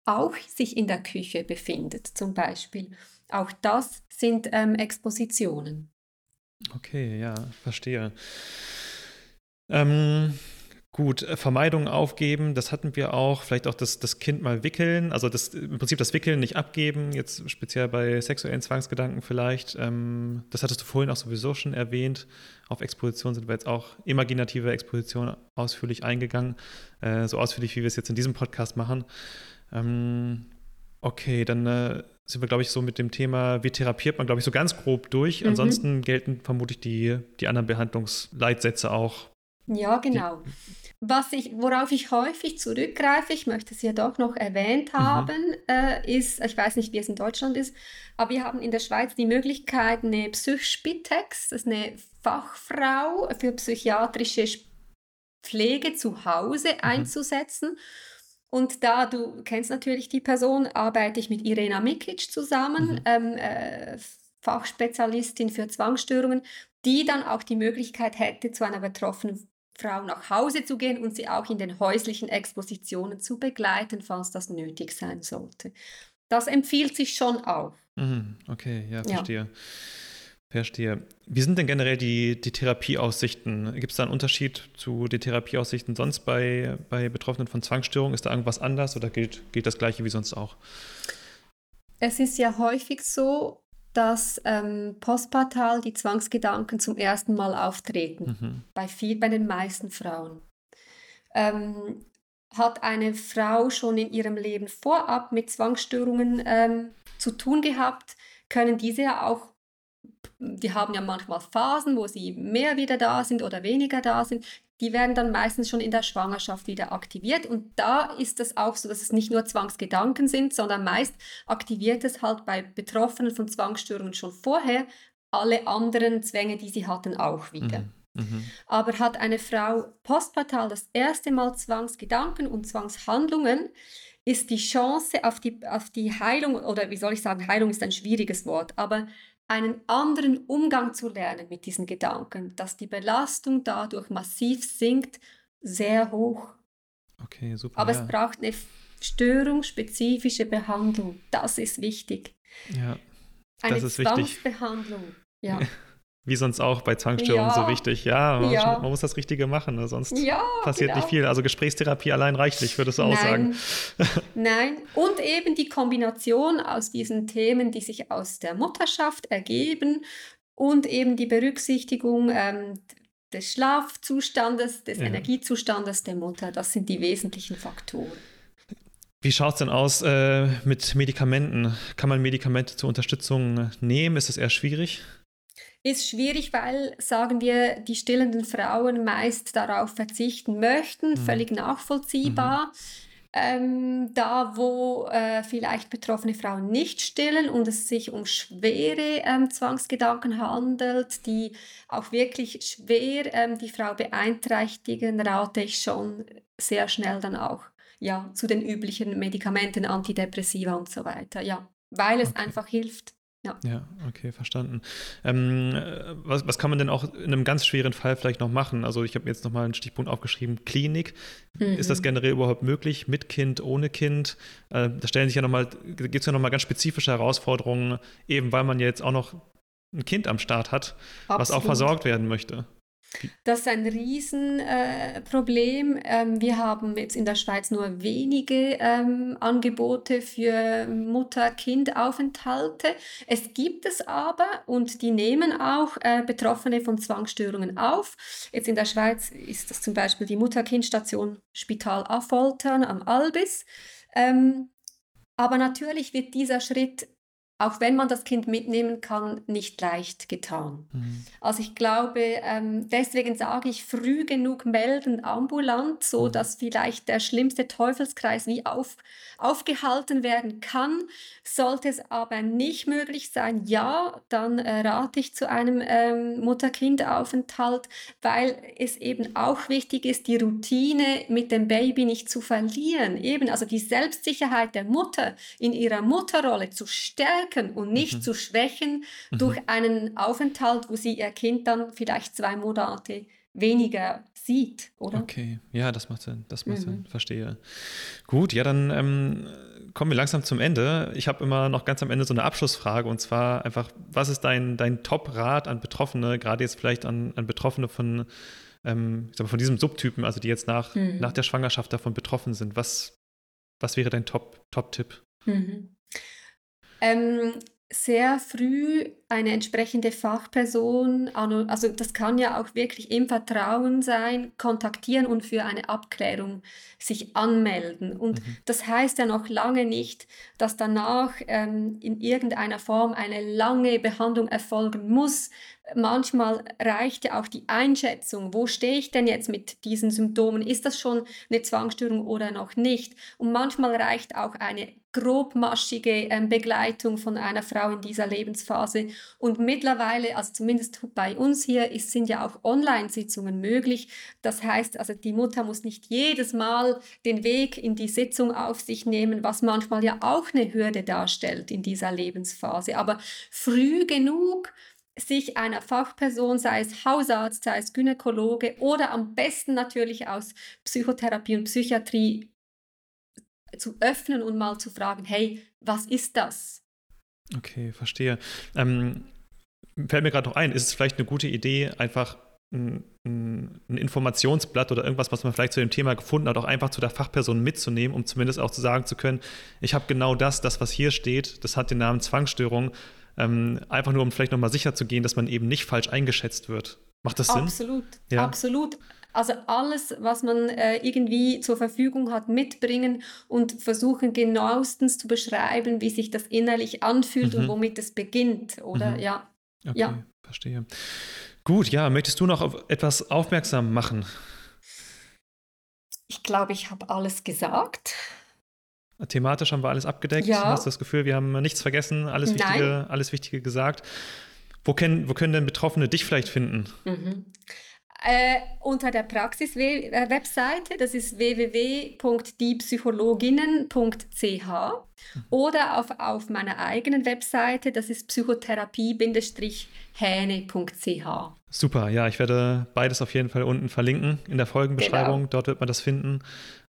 auch sich in der Küche befindet, zum Beispiel. Auch das sind ähm, Expositionen. Okay, ja, verstehe. Ähm, gut, äh, Vermeidung aufgeben, das hatten wir auch. Vielleicht auch das, das Kind mal wickeln, also das, im Prinzip das Wickeln nicht abgeben, jetzt speziell bei sexuellen Zwangsgedanken vielleicht. Ähm, das hattest du vorhin auch sowieso schon erwähnt. Auf Exposition sind wir jetzt auch imaginative Exposition ausführlich eingegangen, äh, so ausführlich, wie wir es jetzt in diesem Podcast machen. Ähm, okay, dann äh, sind wir, glaube ich, so mit dem Thema, wie therapiert man, glaube ich, so ganz grob durch. Mhm. Ansonsten gelten vermutlich die, die anderen Behandlungsleitsätze auch. Ja, genau. Was ich, worauf ich häufig zurückgreife, ich möchte es ja doch noch erwähnt mhm. haben, mhm. äh, ist, ich weiß nicht, wie es in Deutschland ist, aber wir haben in der Schweiz die Möglichkeit, eine Psychspitex, das ist eine Fachfrau für psychiatrische Pflege zu Hause mhm. einzusetzen. Und da, du kennst natürlich die Person, arbeite ich mit Irena Mikic zusammen, mhm. ähm, äh, Fachspezialistin für Zwangsstörungen, die dann auch die Möglichkeit hätte, zu einer betroffenen Frau nach Hause zu gehen und sie auch in den häuslichen Expositionen zu begleiten, falls das nötig sein sollte. Das empfiehlt sich schon auch. Mhm, okay, ja, verstehe. Ja. Verstehe. Wie sind denn generell die, die Therapieaussichten? Gibt es da einen Unterschied zu den Therapieaussichten sonst bei, bei Betroffenen von Zwangsstörungen? Ist da irgendwas anders oder gilt, gilt das Gleiche wie sonst auch? Es ist ja häufig so, dass ähm, postpartal die Zwangsgedanken zum ersten Mal auftreten, mhm. bei, viel, bei den meisten Frauen. Ähm, hat eine Frau schon in ihrem Leben vorab mit Zwangsstörungen ähm, zu tun gehabt, können diese ja auch die haben ja manchmal Phasen, wo sie mehr wieder da sind oder weniger da sind. Die werden dann meistens schon in der Schwangerschaft wieder aktiviert. Und da ist es auch so, dass es nicht nur Zwangsgedanken sind, sondern meist aktiviert es halt bei Betroffenen von Zwangsstörungen schon vorher alle anderen Zwänge, die sie hatten, auch wieder. Mhm. Mhm. Aber hat eine Frau postpartal das erste Mal Zwangsgedanken und Zwangshandlungen, ist die Chance auf die, auf die Heilung, oder wie soll ich sagen, Heilung ist ein schwieriges Wort, aber einen anderen Umgang zu lernen mit diesen Gedanken, dass die Belastung dadurch massiv sinkt, sehr hoch. Okay, super. Aber ja. es braucht eine störungsspezifische Behandlung. Das ist wichtig. Ja. Eine das ist Zwangsbehandlung. Ja. <laughs> Wie sonst auch bei Zwangsstörungen ja. so wichtig. Ja man, ja man, muss das Richtige machen, ne? sonst ja, passiert genau. nicht viel. Also Gesprächstherapie allein reicht nicht, würdest du auch sagen. <laughs> Nein, und eben die Kombination aus diesen Themen, die sich aus der Mutterschaft ergeben und eben die Berücksichtigung ähm, des Schlafzustandes, des. Energiezustandes der Mutter, das sind die wesentlichen Faktoren. Wie schaut es denn aus äh, mit Medikamenten? Kann man Medikamente zur Unterstützung nehmen? Ist es eher schwierig? Ist schwierig, weil, sagen wir, die stillenden Frauen meist darauf verzichten möchten, mhm. völlig nachvollziehbar. Mhm. Ähm, da, wo äh, vielleicht betroffene Frauen nicht stillen und es sich um schwere ähm, Zwangsgedanken handelt, die auch wirklich schwer ähm, die Frau beeinträchtigen, rate ich schon sehr schnell dann auch ja, zu den üblichen Medikamenten, Antidepressiva und so weiter. Ja, weil es okay. einfach hilft. Ja. ja, okay, verstanden. Ähm, was, was kann man denn auch in einem ganz schweren Fall vielleicht noch machen? Also ich habe jetzt nochmal einen Stichpunkt aufgeschrieben, Klinik. Mhm. Ist das mhm. generell überhaupt möglich, mit Kind, ohne Kind? Äh, da stellen sich ja nochmal, gibt es ja nochmal ganz spezifische Herausforderungen, eben weil man ja jetzt auch noch ein Kind am Start hat, Absolut. was auch versorgt werden möchte. Das ist ein Riesenproblem. Äh, ähm, wir haben jetzt in der Schweiz nur wenige ähm, Angebote für Mutter-Kind-Aufenthalte. Es gibt es aber und die nehmen auch äh, Betroffene von Zwangsstörungen auf. Jetzt in der Schweiz ist das zum Beispiel die Mutter-Kind-Station Spital Affoltern am Albis. Ähm, aber natürlich wird dieser Schritt auch wenn man das Kind mitnehmen kann, nicht leicht getan. Mhm. Also ich glaube, ähm, deswegen sage ich, früh genug melden ambulant, so mhm. dass vielleicht der schlimmste Teufelskreis wie auf, aufgehalten werden kann. Sollte es aber nicht möglich sein, ja, dann äh, rate ich zu einem ähm, Mutter-Kind-Aufenthalt, weil es eben auch wichtig ist, die Routine mit dem Baby nicht zu verlieren. Eben, also die Selbstsicherheit der Mutter in ihrer Mutterrolle zu stärken stärken und nicht mhm. zu schwächen mhm. durch einen Aufenthalt, wo sie ihr Kind dann vielleicht zwei Monate weniger sieht, oder? Okay, ja, das macht Sinn, das macht mhm. Sinn, verstehe. Gut, ja, dann ähm, kommen wir langsam zum Ende. Ich habe immer noch ganz am Ende so eine Abschlussfrage und zwar einfach, was ist dein, dein Top-Rat an Betroffene, gerade jetzt vielleicht an, an Betroffene von, ähm, ich sag mal, von diesem Subtypen, also die jetzt nach, mhm. nach der Schwangerschaft davon betroffen sind? Was, was wäre dein Top-Tipp? Top mhm. Ähm, sehr früh eine entsprechende Fachperson, also das kann ja auch wirklich im Vertrauen sein, kontaktieren und für eine Abklärung sich anmelden. Und mhm. das heißt ja noch lange nicht, dass danach ähm, in irgendeiner Form eine lange Behandlung erfolgen muss. Manchmal reicht ja auch die Einschätzung, wo stehe ich denn jetzt mit diesen Symptomen? Ist das schon eine Zwangsstörung oder noch nicht? Und manchmal reicht auch eine grobmaschige ähm, Begleitung von einer Frau in dieser Lebensphase. Und mittlerweile, also zumindest bei uns hier, ist, sind ja auch Online-Sitzungen möglich. Das heißt, also die Mutter muss nicht jedes Mal den Weg in die Sitzung auf sich nehmen, was manchmal ja auch eine Hürde darstellt in dieser Lebensphase. Aber früh genug sich einer Fachperson, sei es Hausarzt, sei es Gynäkologe oder am besten natürlich aus Psychotherapie und Psychiatrie zu öffnen und mal zu fragen, hey, was ist das? Okay, verstehe. Ähm, fällt mir gerade noch ein, ist es vielleicht eine gute Idee, einfach ein, ein, Informationsblatt oder irgendwas, was man vielleicht zu dem Thema gefunden hat, auch einfach zu der Fachperson mitzunehmen, um zumindest auch zu sagen zu können, ich habe genau das, das, was hier steht, das hat den Namen Zwangsstörung, ähm, einfach nur, um vielleicht nochmal sicher zu gehen, dass man eben nicht falsch eingeschätzt wird. Macht das Sinn? Absolut, ja. absolut. Also alles, was man äh, irgendwie zur Verfügung hat, mitbringen und versuchen genauestens zu beschreiben, wie sich das innerlich anfühlt mhm. und womit es beginnt, oder? Mhm. Ja. Okay, ja. verstehe. Gut, ja, möchtest du noch auf etwas aufmerksam machen? Ich glaube, ich habe alles gesagt. Thematisch haben wir alles abgedeckt. Ja. Hast du das Gefühl, wir haben nichts vergessen, alles Wichtige, alles Wichtige gesagt. Wo können, wo können denn Betroffene dich vielleicht finden? Mhm. Äh, unter der Praxis-Webseite, das ist www.diepsychologinnen.ch oder auf, auf meiner eigenen Webseite, das ist psychotherapie-häne.ch. Super, ja, ich werde beides auf jeden Fall unten verlinken in der Folgenbeschreibung, genau. dort wird man das finden.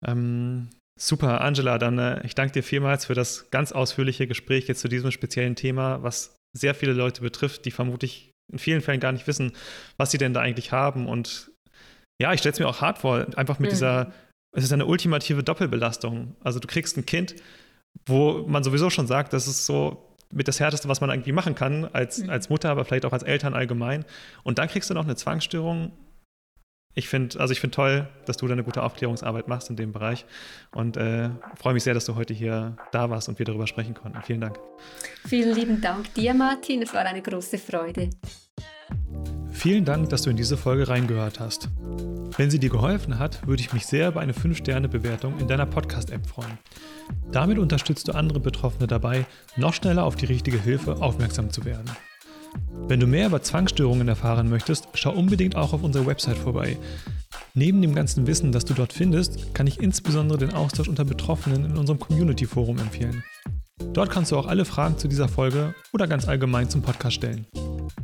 Ähm, super, Angela, dann äh, ich danke dir vielmals für das ganz ausführliche Gespräch jetzt zu diesem speziellen Thema, was sehr viele Leute betrifft, die vermutlich in vielen Fällen gar nicht wissen, was sie denn da eigentlich haben. Und ja, ich stelle es mir auch hart vor, einfach mit mhm. dieser, es ist eine ultimative Doppelbelastung. Also du kriegst ein Kind, wo man sowieso schon sagt, das ist so mit das Härteste, was man irgendwie machen kann, als, mhm. als Mutter, aber vielleicht auch als Eltern allgemein. Und dann kriegst du noch eine Zwangsstörung ich finde, also ich finde toll, dass du da eine gute Aufklärungsarbeit machst in dem Bereich und äh, freue mich sehr, dass du heute hier da warst und wir darüber sprechen konnten. Vielen Dank. Vielen lieben Dank dir, Martin. Es war eine große Freude. Vielen Dank, dass du in diese Folge reingehört hast. Wenn sie dir geholfen hat, würde ich mich sehr über eine 5-Sterne-Bewertung in deiner Podcast-App freuen. Damit unterstützt du andere Betroffene dabei, noch schneller auf die richtige Hilfe aufmerksam zu werden. Wenn du mehr über Zwangsstörungen erfahren möchtest, schau unbedingt auch auf unserer Website vorbei. Neben dem ganzen Wissen, das du dort findest, kann ich insbesondere den Austausch unter Betroffenen in unserem Community-Forum empfehlen. Dort kannst du auch alle Fragen zu dieser Folge oder ganz allgemein zum Podcast stellen.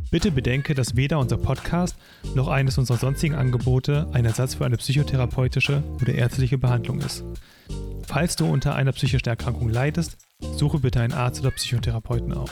Bitte bedenke, dass weder unser Podcast noch eines unserer sonstigen Angebote ein Ersatz für eine psychotherapeutische oder ärztliche Behandlung ist. Falls du unter einer psychischen Erkrankung leidest, suche bitte einen Arzt oder Psychotherapeuten auf.